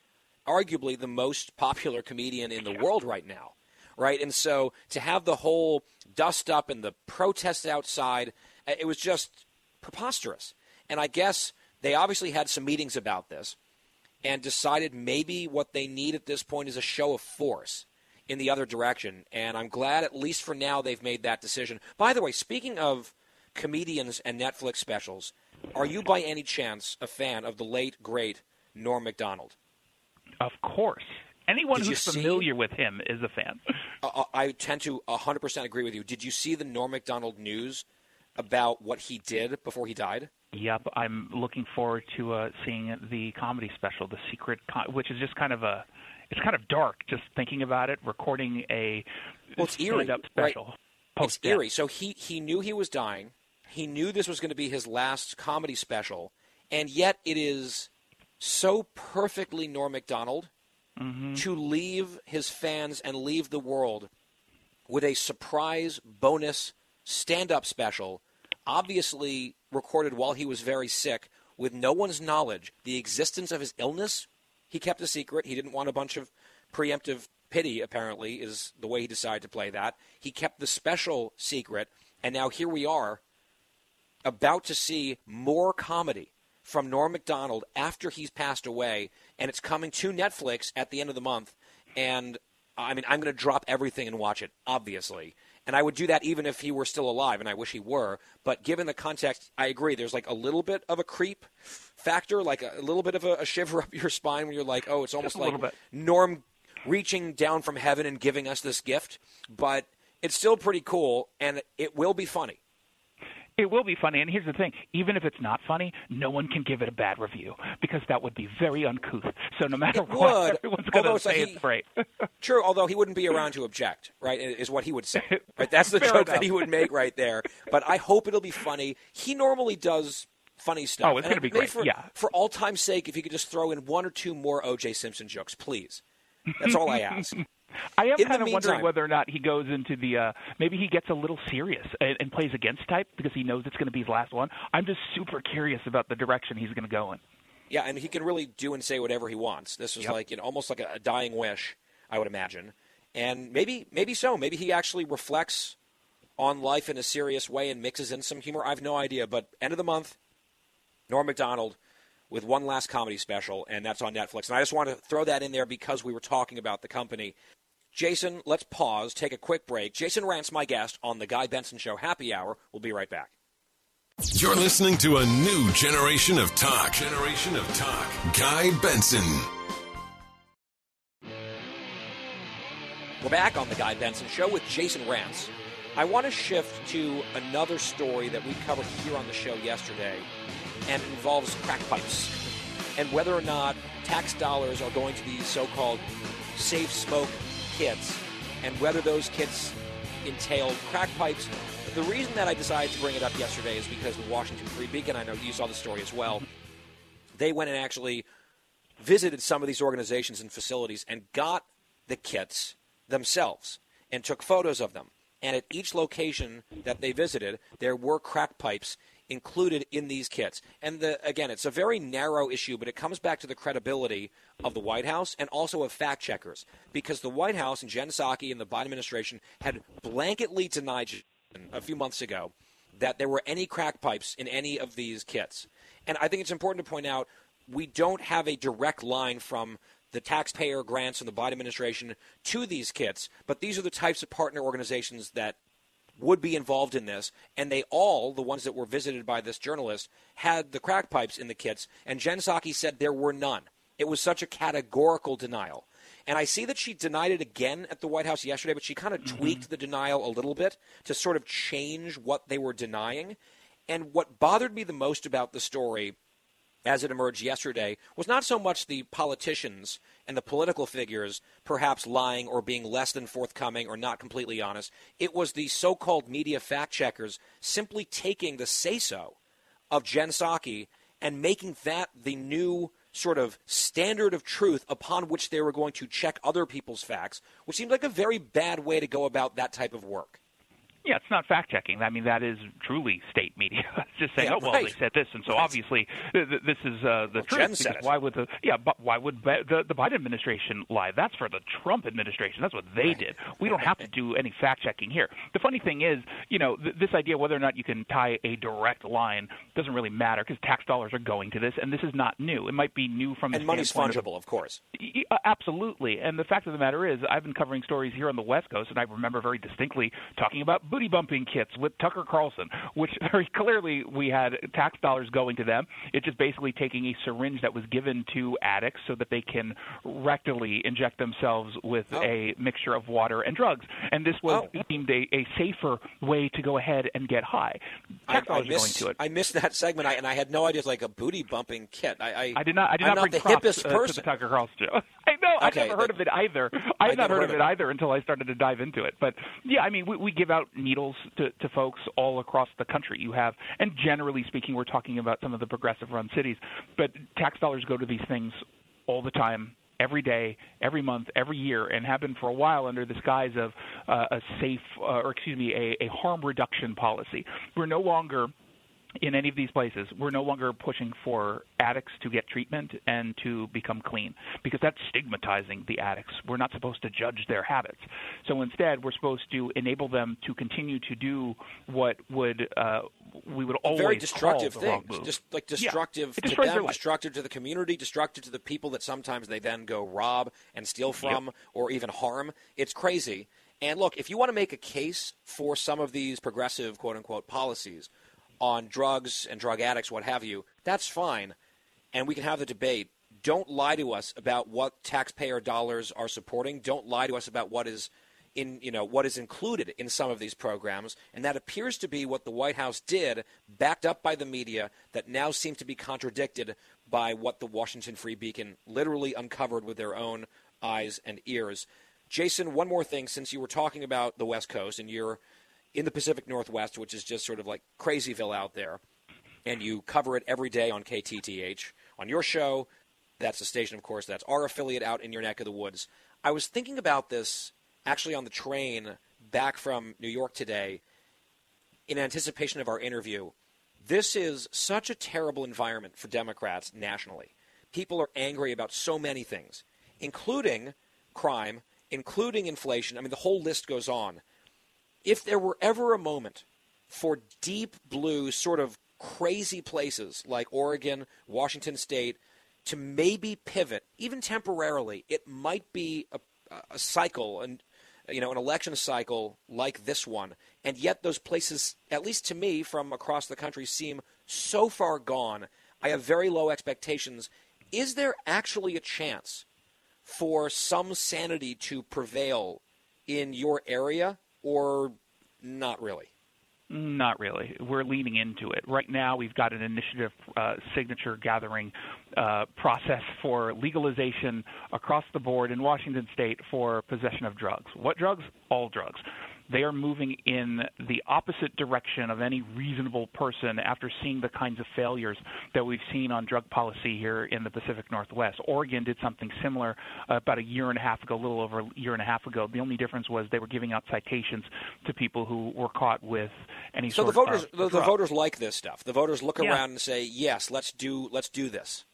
arguably the most popular comedian in the world right now, right? And so to have the whole dust up and the protests outside, uh, it was just preposterous. And I guess they obviously had some meetings about this and decided maybe what they need at this point is a show of force in the other direction. And I'm glad, at least for now, they've made that decision. By the way, speaking of comedians and Netflix specials, are you by any chance a fan of the late, great Norm Macdonald? Of course. Anyone Did who's see- familiar with him is a fan. *laughs* Uh, I tend to 100% agree with you. Did you see the Norm Macdonald news about what he did before he died? Yep, I'm looking forward to uh, seeing the comedy special, The Secret, Con- which is just kind of a, it's kind of dark just thinking about it. Recording a Well, it's eerie, stand-up right? special. It's eerie. So he, he knew he was dying. He knew this was going to be his last comedy special, and yet it is so perfectly Norm Macdonald Mm-hmm. to leave his fans and leave the world with a surprise bonus stand-up special, obviously recorded while he was very sick, with no one's knowledge. The existence of his illness, he kept a secret. He didn't want a bunch of preemptive pity. Apparently, is the way he decided to play that. He kept the special secret, and now here we are, about to see more comedy from Norm Macdonald after he's passed away, and it's coming to Netflix at the end of the month. And I mean, I'm going to drop everything and watch it, obviously. And I would do that even if he were still alive, and I wish he were. But given the context, I agree. There's like a little bit of a creep factor, like a, a little bit of a, a shiver *laughs* up your spine when you're like, oh, it's almost like bit. Norm reaching down from heaven and giving us this gift. But it's still pretty cool, and it will be funny. It will be funny, and here's the thing: even if it's not funny, no one can give it a bad review because that would be very uncouth. So no matter It what, would, *laughs* everyone's going to say he- it's great. *laughs* True, although he wouldn't be around to object, right? Is what he would say. *laughs* Right? That's the joke that he would make right there. But I hope it'll be funny. He normally does funny stuff. Oh, it's And gonna be great, For, yeah. For all time's sake, if you could just throw in one or two more O.J. Simpson jokes, please. That's all I ask. I am In kind of wondering whether or not he goes into the uh, maybe he gets a little serious and, and plays against type because he knows it's going to be his last one. I'm just super curious about the direction he's going to go in. Yeah, and he can really do and say whatever he wants. This was Yep. like you know, almost like a, a dying wish, I would imagine. And maybe, maybe so. Maybe he actually reflects on life in a serious way and mixes in some humor. I have no idea. But end of the month, Norm Macdonald with one last comedy special, and that's on Netflix. And I just want to throw that in there because we were talking about the company. Jason, let's pause, take a quick break. Jason Rantz my guest on the Guy Benson Show Happy Hour. We'll be right back. You're listening to a new generation of talk. Generation of talk. Guy Benson. We're back on the Guy Benson Show with Jason Rantz. I want to shift to another story that we covered here on the show yesterday, and it involves crack pipes and whether or not tax dollars are going to these so-called safe smoke kits, and whether those kits entail crack pipes. The reason that I decided to bring it up yesterday is because the Washington Free Beacon, I know you saw the story as well, they went and actually visited some of these organizations and facilities and got the kits themselves and took photos of them. And at each location that they visited, there were crack pipes included in these kits. And the, again, it's a very narrow issue, but it comes back to the credibility of the White House and also of fact checkers. Because the White House and Jen Psaki and the Biden administration had blanketly denied a few months ago that there were any crack pipes in any of these kits. And I think it's important to point out we don't have a direct line from the taxpayer grants and the Biden administration to these kits, but these are the types of partner organizations that would be involved in this, and they all, the ones that were visited by this journalist, had the crack pipes in the kits, and Jen Psaki said there were none. It was such a categorical denial. And I see that she denied it again at the White House yesterday, but she kind of mm-hmm. tweaked the denial a little bit to sort of change what they were denying. And what bothered me the most about the story as it emerged yesterday was not so much the politicians and the political figures perhaps lying or being less than forthcoming or not completely honest. It was the so called media fact checkers simply taking the say so of Jen Psaki and making that the new sort of standard of truth upon which they were going to check other people's facts, which seemed like a very bad way to go about that type of work. Yeah, it's not fact checking. I mean, that is truly state media. *laughs* It's just saying, Yeah, oh well, right. they said this, and so Right. obviously th- th- this is uh, the Well, truth. Said because it. Why would the yeah? But why would Bi- the the Biden administration lie? That's for the Trump administration. That's what they did. We don't have to do any fact checking here. The funny thing is, you know, th- this idea whether or not you can tie a direct line doesn't really matter because tax dollars are going to this, and this is not new. It might be new from the And money's standpoint of- fungible, of course. Y- uh, Absolutely. And the fact of the matter is, I've been covering stories here on the West Coast, and I remember very distinctly talking about booty bumping kits with Tucker Carlson, which *laughs* very clearly we had tax dollars going to them. It's just basically taking a syringe that was given to addicts so that they can rectally inject themselves with Oh. a mixture of water and drugs. And this was deemed a, a safer way to go ahead and get high. Tax I dollars are going to it. I missed that segment, I, and I had no idea it's like a booty bumping kit. I, I, I did not. I did I'm not, not, the hippest uh, to person. the Tucker Carlson show. *laughs* I know. I've never heard that- of it either. I've not never heard of it either until I started to dive into it. But yeah, I mean, we, we give out needles to, to folks all across the country. You have, and generally speaking, we're talking about some of the progressive-run cities, but tax dollars go to these things all the time. Every day, every month, every year, and have been for a while under the guise of uh, a safe, uh, or excuse me, a, a harm reduction policy. We're no longer in any of these places, we're no longer pushing for addicts to get treatment and to become clean because that's stigmatizing the addicts. We're not supposed to judge their habits. So instead, we're supposed to enable them to continue to do what would uh, we would always very destructive call things, just like destructive It to them, destructive to the community, destructive to the people that sometimes they then go rob and steal from or even harm. It's crazy. And look, if you want to make a case for some of these progressive quote unquote policies on drugs and drug addicts, what have you, that's fine. And we can have the debate. Don't lie to us about what taxpayer dollars are supporting. Don't lie to us about what is in you know what is included in some of these programs, and that appears to be what the White House did, backed up by the media, that now seems to be contradicted by what the Washington Free Beacon literally uncovered with their own eyes and ears. Jason, one more thing, since you were talking about the West Coast and you're in the Pacific Northwest, which is just sort of like crazyville out there, and you cover it every day on KTTH on your show. That's the station, of course. That's our affiliate out in your neck of the woods. I was thinking about this actually on the train back from New York today in anticipation of our interview. This is such a terrible environment for Democrats nationally. People are angry about so many things, including crime, including inflation. I mean, the whole list goes on. If there were ever a moment for deep blue, sort of crazy places like Oregon, Washington State, to maybe pivot, even temporarily, it might be a, a cycle and you know an election cycle like this one. And yet those places, at least to me from across the country, seem so far gone. I have very low expectations. Is there actually a chance for some sanity to prevail in your area, or not really? Not really. We're leaning into it. Right now, we've got an initiative uh, signature gathering uh, process for legalization across the board in Washington state for possession of drugs. What drugs? All drugs they are moving in the opposite direction of any reasonable person after seeing the kinds of failures that we've seen on drug policy here in the Pacific Northwest. Oregon did something similar uh, about a year and a half ago, a little over a year and a half ago. The only difference was they were giving out citations to people who were caught with any so sort the voters, of the, the voters like this stuff. The voters look Yeah. around and say, "Yes, let's do, let's do this."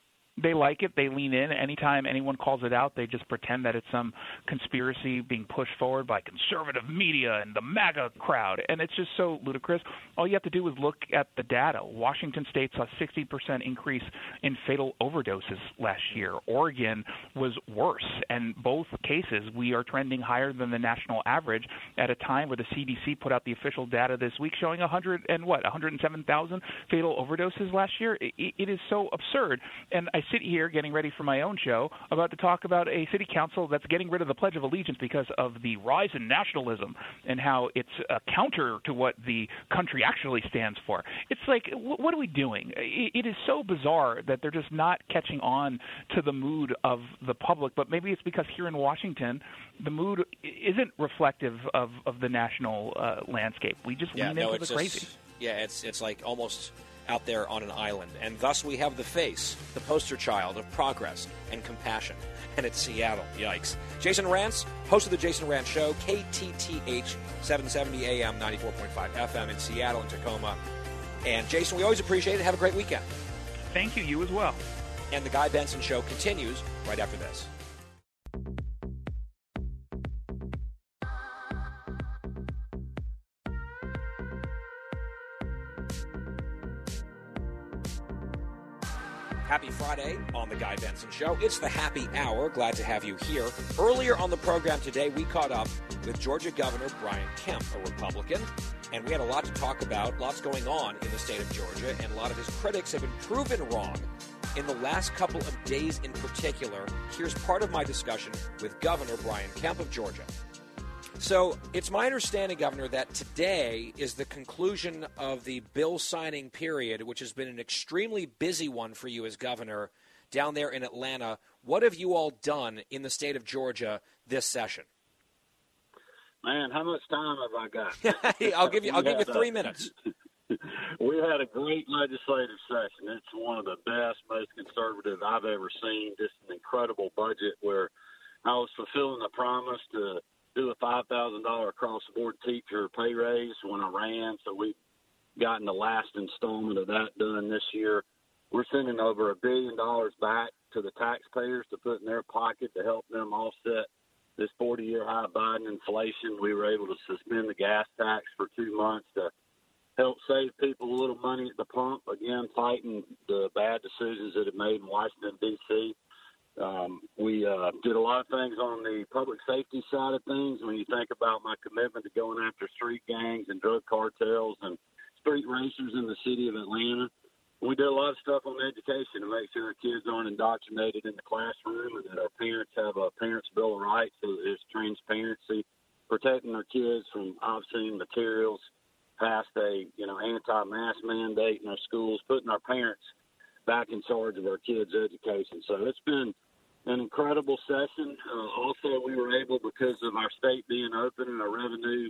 They like it. They lean in. Anytime anyone calls it out, they just pretend that it's some conspiracy being pushed forward by conservative media and the MAGA crowd. And it's just so ludicrous. All you have to do is look at the data. Washington State saw 60% increase in fatal overdoses last year. Oregon was worse. And both cases, we are trending higher than the national average at a time where the CDC put out the official data this week showing 100 and what 107,000 fatal overdoses last year. It, it is so absurd. And I sit here getting ready for my own show about to talk about a city council that's getting rid of the Pledge of Allegiance because of the rise in nationalism and how it's a counter to what the country actually stands for. It's like, wh- what are we doing? It, it is so bizarre that they're just not catching on to the mood of the public. But maybe it's because here in Washington, the mood isn't reflective of, of the national uh, landscape. We just Yeah, lean no, into the crazy. just, yeah, it's it's like almost out there on an island, and thus we have the face, the poster child of progress and compassion, and it's Seattle. Yikes! Jason Rantz, host of the Jason Rantz Show, KTTH 770 AM, 94.5 FM in Seattle and Tacoma. And Jason, we always appreciate it. Have a great weekend. Thank you. You as well. And the Guy Benson Show continues right after this. Happy Friday on the Guy Benson Show. It's the happy hour. Glad to have you here. Earlier on the program today, we caught up with Georgia Governor Brian Kemp, a Republican, and we had a lot to talk about, lots going on in the state of Georgia, and a lot of his critics have been proven wrong in the last couple of days in particular. Here's part of my discussion with Governor Brian Kemp of Georgia. So it's my understanding, Governor, that today is the conclusion of the bill signing period, which has been an extremely busy one for you as governor down there in Atlanta. What have you all done in the state of Georgia this session? Man, how much time have I got? *laughs* I'll give you. I'll give you three minutes. *laughs* we had a great legislative session. It's one of the best, most conservative I've ever seen. Just an incredible budget where I was fulfilling the promise to do a five thousand dollar across the board teacher pay raise when I ran. So we've gotten the last installment of that done this year. We're sending over a billion dollars back to the taxpayers to put in their pocket to help them offset this 40 year high Biden inflation. We were able to suspend the gas tax for two months to help save people a little money at the pump. Again, fighting the bad decisions that have made in Washington, D.C. Um, we uh, did a lot of things on the public safety side of things. When you think about my commitment to going after street gangs and drug cartels and street racers in the city of Atlanta, we did a lot of stuff on education to make sure our kids aren't indoctrinated in the classroom and that our parents have a parents' bill of rights so that there's transparency protecting our kids from obscene materials, passed a you know anti-mask mandate in our schools, putting our parents back in charge of our kids' education. So it's been an incredible session. Uh, also, we were able because of our state being open and our revenue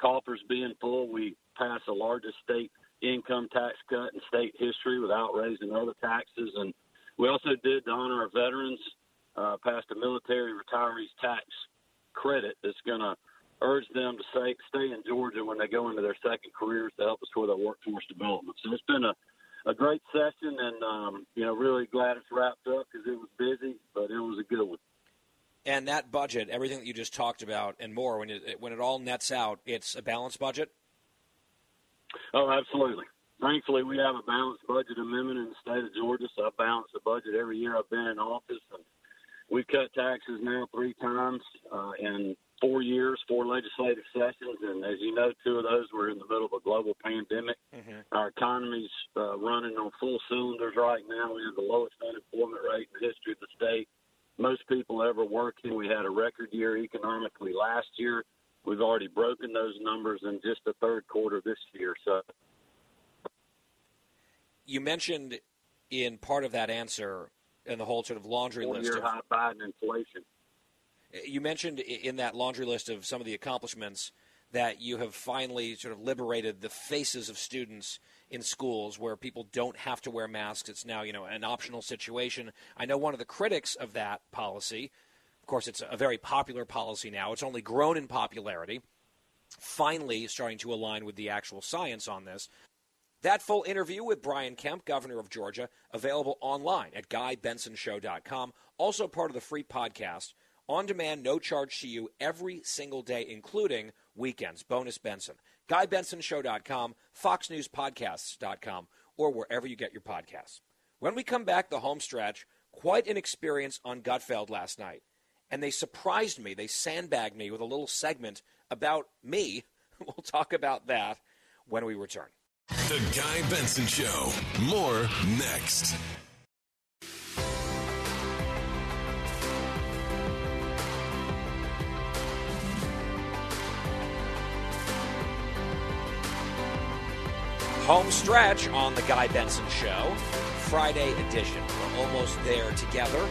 coffers being full, we passed the largest state income tax cut in state history without raising other taxes. And we also did to honor our veterans, uh, passed a military retirees tax credit that's going to urge them to stay, stay in Georgia when they go into their second careers to help us with our workforce development. So it's been a, a great session, and um, you know, really glad it's wrapped up because it was busy, but it was a good one. And that budget, everything that you just talked about and more, when it when it all nets out, it's a balanced budget. Oh, absolutely. Thankfully, we have a balanced budget amendment in the state of Georgia, so I balance the budget every year I've been in office. And we've cut taxes now three times uh, in four years, four legislative sessions. And as you know, two of those were in the middle of a global pandemic. Mm-hmm. Our economy's uh, running on full cylinders right now. We have the lowest unemployment rate in the history of the state. Most people ever working. We had a record year economically last year. We've already broken those numbers in just the third quarter this year. So You mentioned in part of that answer in the whole sort of laundry list of high Biden inflation. You mentioned in that laundry list of some of the accomplishments that you have finally sort of liberated the faces of students in schools where people don't have to wear masks. It's now, you know, an optional situation. I know one of the critics of that policy, of course, it's a very popular policy now. It's only grown in popularity. Finally, starting to align with the actual science on this. That full interview with Brian Kemp, governor of Georgia, available online at GuyBensonShow.com. Also part of the free podcast, on demand, no charge to you every single day, including weekends. Bonus Benson. GuyBensonShow.com, FoxNewsPodcasts.com, or wherever you get your podcasts. When we come back, the home stretch, quite an experience on Gutfeld last night. And they surprised me. They sandbagged me with a little segment about me. *laughs* We'll talk about that when we return. The Guy Benson Show. More next. Home stretch on the Guy Benson Show, Friday edition. We're almost there together.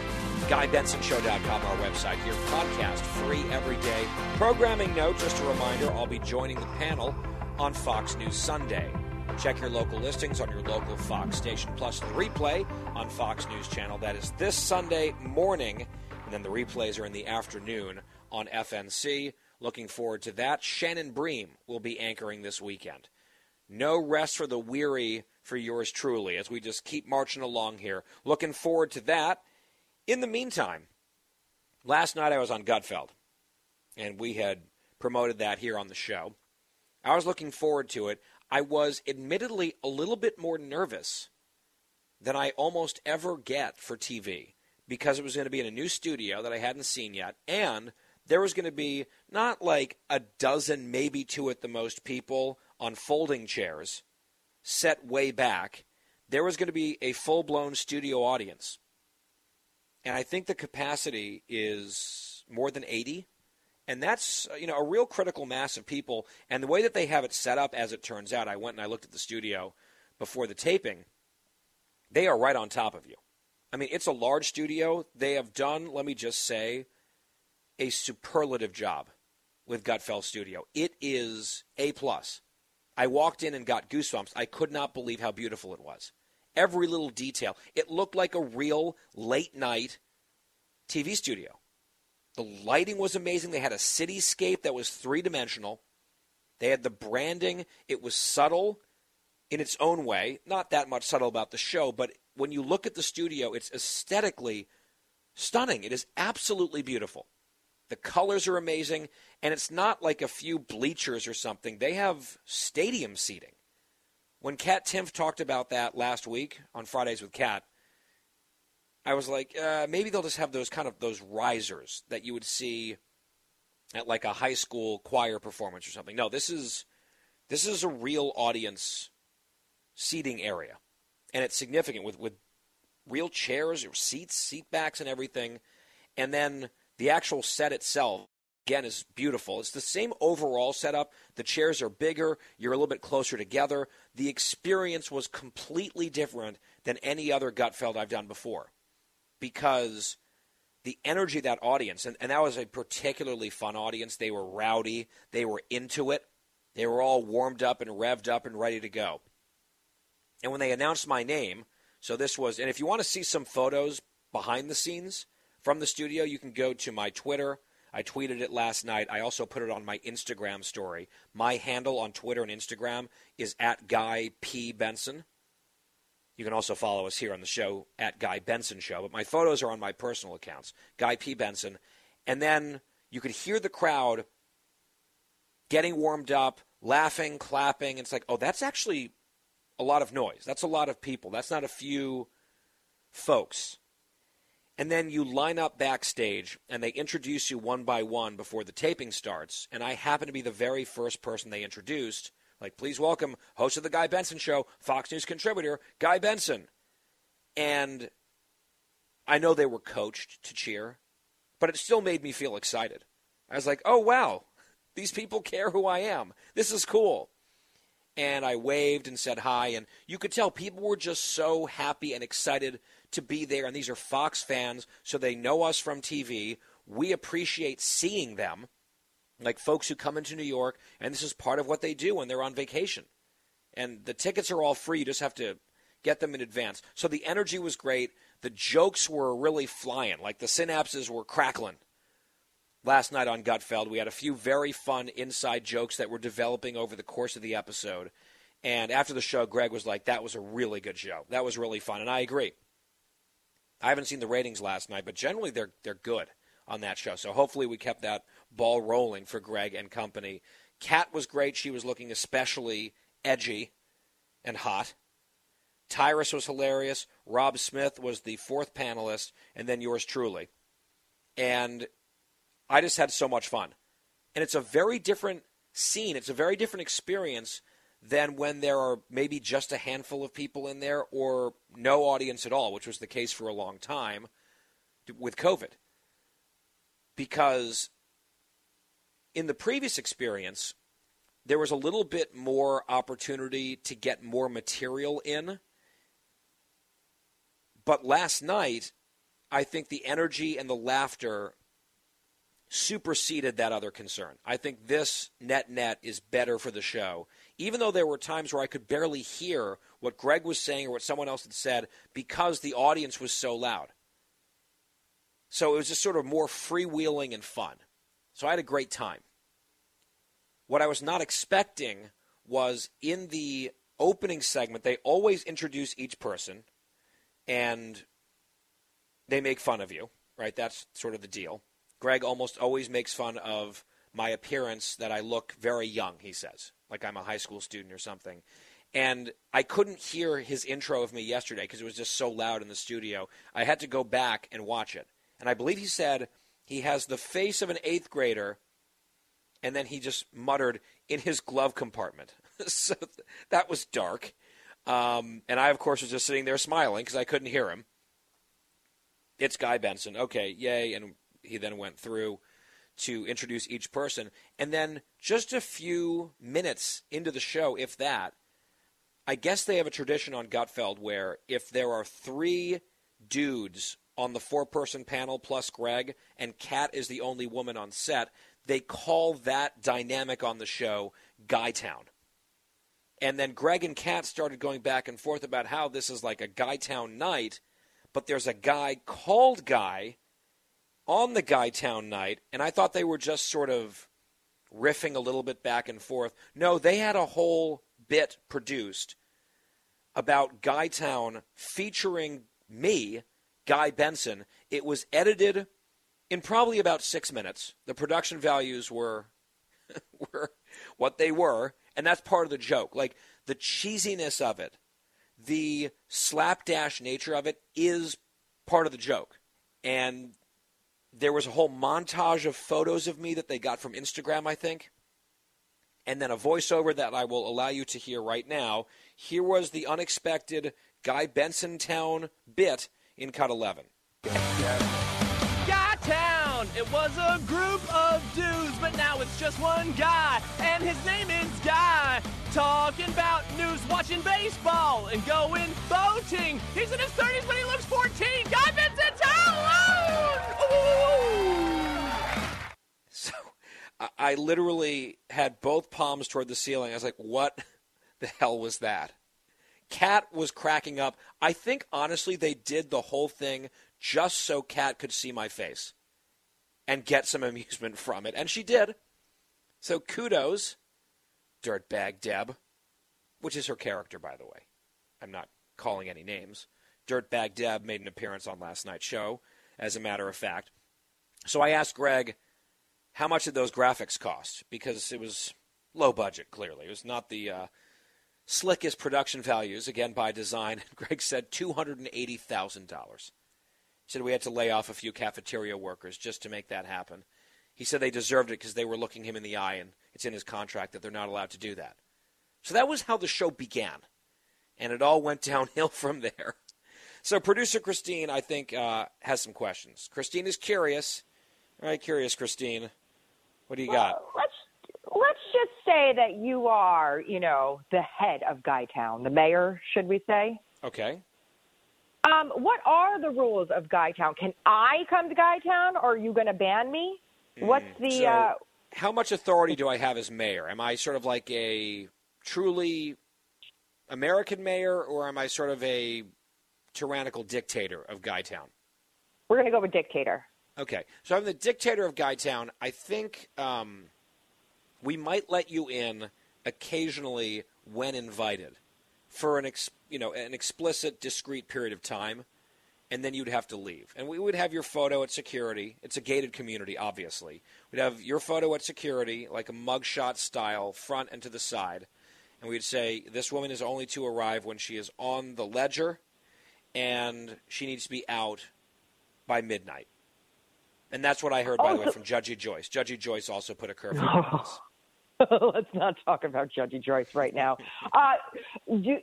GuyBensonShow.com, our website here. Podcast free every day. Programming note, just a reminder, I'll be joining the panel on Fox News Sunday. Check your local listings on your local Fox station, plus the replay on Fox News Channel. That is this Sunday morning, and then the replays are in the afternoon on FNC. Looking forward to that. Shannon Bream will be anchoring this weekend. No rest for the weary for yours truly as we just keep marching along here. Looking forward to that. In the meantime, last night I was on Gutfeld, and we had promoted that here on the show. I was looking forward to it. I was admittedly a little bit more nervous than I almost ever get for TV because it was going to be in a new studio that I hadn't seen yet, and there was going to be not like a dozen, maybe two at the most people on folding chairs set way back. There was going to be a full blown studio audience. And I think the capacity is more than 80. And that's you know a real critical mass of people. And the way that they have it set up, as it turns out, I went and I looked at the studio before the taping. They are right on top of you. I mean, it's a large studio. They have done, let me just say, a superlative job with Gutfeld Studio. It is a plus. I walked in and got goosebumps. I could not believe how beautiful it was. Every little detail. It looked like a real late night TV studio. The lighting was amazing. They had a cityscape that was three dimensional. They had the branding. It was subtle in its own way. Not that much subtle about the show, but when you look at the studio, it's aesthetically stunning. It is absolutely beautiful. The colors are amazing, and it's not like a few bleachers or something. They have stadium seating. When Kat Timpf talked about that last week on Fridays with Kat, I was like, uh, maybe they'll just have those kind of those risers that you would see at like a high school choir performance or something. No, this is this is a real audience seating area, and it's significant with with real chairs or seats, seat backs, and everything, and then the actual set itself again is beautiful. It's the same overall setup. The chairs are bigger, you're a little bit closer together. The experience was completely different than any other Gutfeld I've done before because the energy of that audience, and, and that was a particularly fun audience. They were rowdy, they were into it, they were all warmed up and revved up and ready to go. And when they announced my name, so this was, and if you want to see some photos behind the scenes from the studio, you can go to my Twitter. I tweeted it last night. I also put it on my Instagram story. My handle on Twitter and Instagram is at Guy P. Benson. You can also follow us here on the show at Guy Benson Show, but my photos are on my personal accounts, Guy P. Benson. And then you could hear the crowd getting warmed up, laughing, clapping. It's like, oh, that's actually a lot of noise. That's a lot of people. That's not a few folks. And then you line up backstage and they introduce you one by one before the taping starts. And I happen to be the very first person they introduced. Like, please welcome host of the Guy Benson Show, Fox News contributor, Guy Benson. And I know they were coached to cheer, but it still made me feel excited. I was like, oh, wow, *laughs* these people care who I am. This is cool. And I waved and said hi, and you could tell people were just so happy and excited to be there. And these are Fox fans, so they know us from TV. We appreciate seeing them, like folks who come into New York, and this is part of what they do when they're on vacation. And the tickets are all free, you just have to get them in advance. So the energy was great. The jokes were really flying, like the synapses were crackling last night on Gutfeld. We had a few very fun inside jokes that were developing over the course of the episode. And after the show, Greg was like, that was a really good show. That was really fun. And I agree. I haven't seen the ratings last night, but generally they're, they're good on that show. So hopefully we kept that ball rolling for Greg and company. Kat was great. She was looking especially edgy and hot. Tyrus was hilarious. Rob Smith was the fourth panelist, and then yours truly. And I just had so much fun. And it's a very different scene, it's a very different experience than when there are maybe just a handful of people in there or no audience at all, which was the case for a long time with COVID. Because in the previous experience, there was a little bit more opportunity to get more material in. But last night, I think the energy and the laughter superseded that other concern. I think this net net is better for the show. Even though there were times where I could barely hear what Greg was saying or what someone else had said because the audience was so loud. So it was just sort of more freewheeling and fun. So I had a great time. What I was not expecting was in the opening segment, they always introduce each person and they make fun of you, right? That's sort of the deal. Greg almost always makes fun of my appearance that I look very young, he says, like I'm a high school student or something. And I couldn't hear his intro of me yesterday because it was just so loud in the studio. I had to go back and watch it. And I believe he said he has the face of an eighth grader, and then he just muttered in his glove compartment. *laughs* so that was dark. Um, and I, of course, was just sitting there smiling because I couldn't hear him. It's Guy Benson. Okay, yay. And he then went through to introduce each person. And then just a few minutes into the show, if that, I guess they have a tradition on Gutfeld where if there are three dudes on the four person panel plus Greg, and Kat is the only woman on set, they call that dynamic on the show Guy Town. And then Greg and Kat started going back and forth about how this is like a Guy Town night, but there's a guy called Guy on the Guytown night, and I thought they were just sort of riffing a little bit back and forth. No, they had a whole bit produced about Guytown featuring me, Guy Benson. It was edited in probably about six minutes. The production values were *laughs* were what they were, and that's part of the joke. Like the cheesiness of it, the slapdash nature of it is part of the joke. And there was a whole montage of photos of me that they got from Instagram, I think. And then a voiceover that I will allow you to hear right now. Here was the unexpected Guy Benson Town bit in cut 11. Guy Town. It was a group of dudes, but now it's just one guy, and his name is Guy. Talking about news, watching baseball, and going boating. He's in his 30s, but he looks 14. Guy Benson Town! So I, literally had both palms toward the ceiling. I was like, what the hell was that? Kat was cracking up. I think, honestly, they did the whole thing just so Kat could see my face and get some amusement from it. And she did. So kudos, Dirtbag Deb, which is her character, by the way. I'm not calling any names. Dirtbag Deb made an appearance on last night's show, as a matter of fact. So I asked Greg, how much did those graphics cost? Because it was low budget, clearly. It was not the uh, slickest production values, again by design. *laughs* Greg said $280,000. He said we had to lay off a few cafeteria workers just to make that happen. He said they deserved it because they were looking him in the eye, and it's in his contract that they're not allowed to do that. So that was how the show began, and it all went *laughs* downhill from there. So producer Christine, I think, uh, has some questions. Christine is curious. All right, curious, Christine. What do you got? let's let's just say that you are, you know, the head of Guytown, the mayor, should we say? Okay. Um, what are the rules of Guytown? Can I come to Guytown, or are you going to ban me? What's the? So, uh, how much authority do I have as mayor? Am I sort of like a truly American mayor, or am I sort of a tyrannical dictator of Guytown? we're going to go with dictator. Okay, so I'm the dictator of Guytown. I think um, we might let you in occasionally when invited for an ex- you know an explicit, discrete period of time, and then you'd have to leave. And we would have your photo at security. It's a gated community, obviously. We'd have your photo at security, like a mugshot style, front and to the side, and we'd say this woman is only to arrive when she is on the ledger, and she needs to be out by midnight. And that's what I heard, by Oh, the way, from Judgy Joyce. Judgy Joyce also put a curfew on this. Let's not talk about Judgy Joyce right now. Uh, do,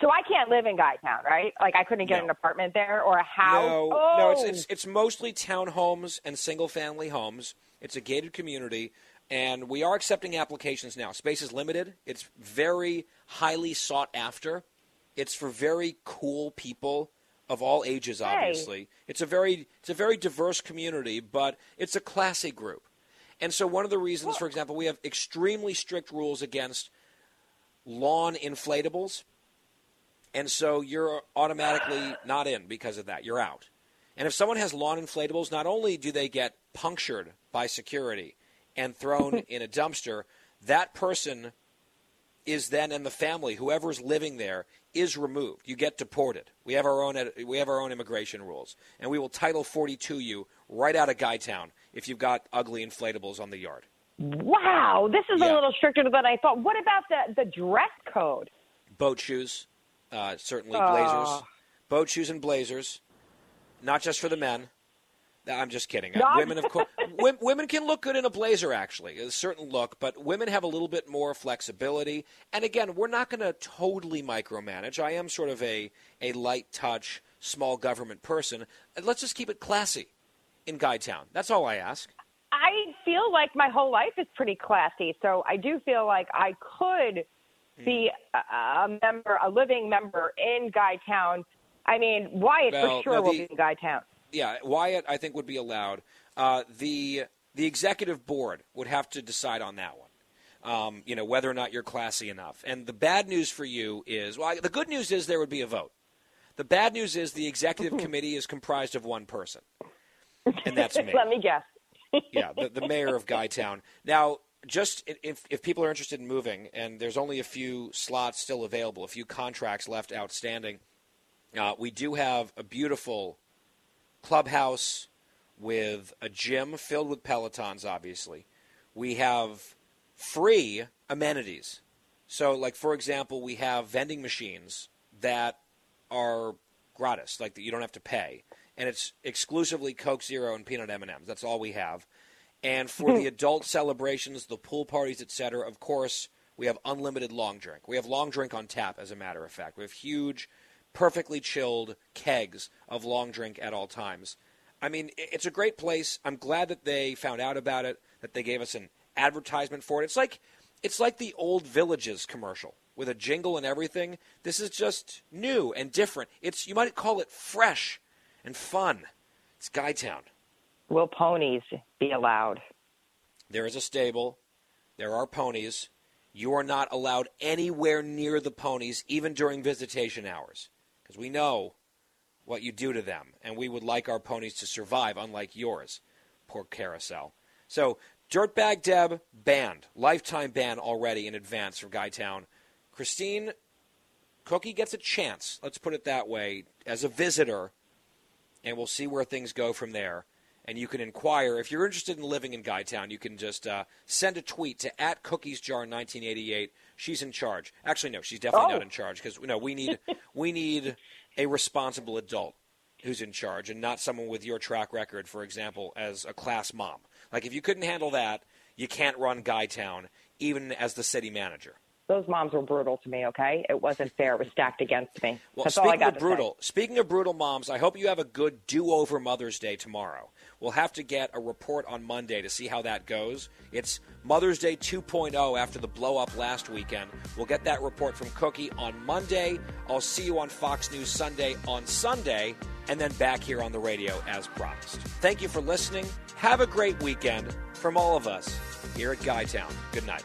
so I can't live in Guytown, right? Like I couldn't get No. an apartment there or a house. No, oh. no, it's, it's it's mostly townhomes and single family homes. It's a gated community, and we are accepting applications now. Space is limited. It's very highly sought after. It's for very cool people of all ages. Obviously, it's a very it's a very diverse community, but it's a classy group. And so, one of the reasons, for example, we have extremely strict rules against lawn inflatables. And so you're automatically not in because of that. You're out. And if someone has lawn inflatables, not only do they get punctured by security and thrown *laughs* in a dumpster, that person is then and the family, whoever's living there, is removed. You get deported. We have our own we have our own immigration rules, and we will Title 42 you right out of Guytown if you've got ugly inflatables on the yard. Wow, this is a little stricter than I thought. What about the the dress code? boat shoes, uh, certainly Ah. blazers, boat shoes and blazers, not just for the men. I'm just kidding. Women, of course, *laughs* women, can look good in a blazer. Actually, a certain look, but women have a little bit more flexibility. And again, we're not going to totally micromanage. I am sort of a a light touch, small government person. Let's just keep it classy in Guytown. That's all I ask. I feel like my whole life is pretty classy, so I do feel like I could hmm. be a, member, a living member in Guytown. I mean, Wyatt Well, for sure no, will be in Guytown. Yeah, Wyatt, I think would be allowed. Uh, the the executive board would have to decide on that one. Um, you know whether or not you're classy enough. And the bad news for you is, well, the good news is there would be a vote. The bad news is the executive committee is comprised of one person, and that's me. *laughs* Let me guess. *laughs* yeah, the, the mayor of Guytown. Now, just if, if people are interested in moving, and there's only a few slots still available, a few contracts left outstanding, uh, we do have a beautiful clubhouse with a gym filled with Pelotons, obviously. We have free amenities. So, like, for example, we have vending machines that are gratis, like that you don't have to pay. And it's exclusively Coke Zero and peanut M&Ms. That's all we have. And for the *laughs* adult celebrations, the pool parties, etc., of course, we have unlimited long drink. We have long drink on tap, as a matter of fact. We have huge, perfectly chilled kegs of long drink at all times. I mean, it's a great place. I'm glad that they found out about it, that they gave us an advertisement for it. It's like it's like the old villages commercial with a jingle and everything. This is just new and different. It's you might call it fresh and fun. It's Guytown. Will ponies be allowed? There is a stable. There are ponies. You are not allowed anywhere near the ponies, even during visitation hours, because we know what you do to them, and we would like our ponies to survive, unlike yours. Poor carousel. So, Dirtbag Deb banned, lifetime ban already in advance for Guytown. Christine Cookie gets a chance, let's put it that way, as a visitor, and we'll see where things go from there. And you can inquire if you're interested in living in Guytown. You can just uh, send a tweet to at cookiesjar1988. She's in charge. Actually, no, she's definitely Oh. not in charge because no, we need we need a responsible adult who's in charge and not someone with your track record, for example, as a class mom. Like if you couldn't handle that, you can't run Guytown even as the city manager. Those moms were brutal to me. Okay, it wasn't fair. It was stacked against me. Well, That's all I speaking got of brutal, speaking of brutal moms, I hope you have a good do-over Mother's Day tomorrow. We'll have to get a report on Monday to see how that goes. It's Mother's Day 2.0 after the blow up last weekend. We'll get that report from Cookie on Monday. I'll see you on Fox News Sunday on Sunday, and then back here on the radio as promised. Thank you for listening. Have a great weekend from all of us here at Guytown. Good night.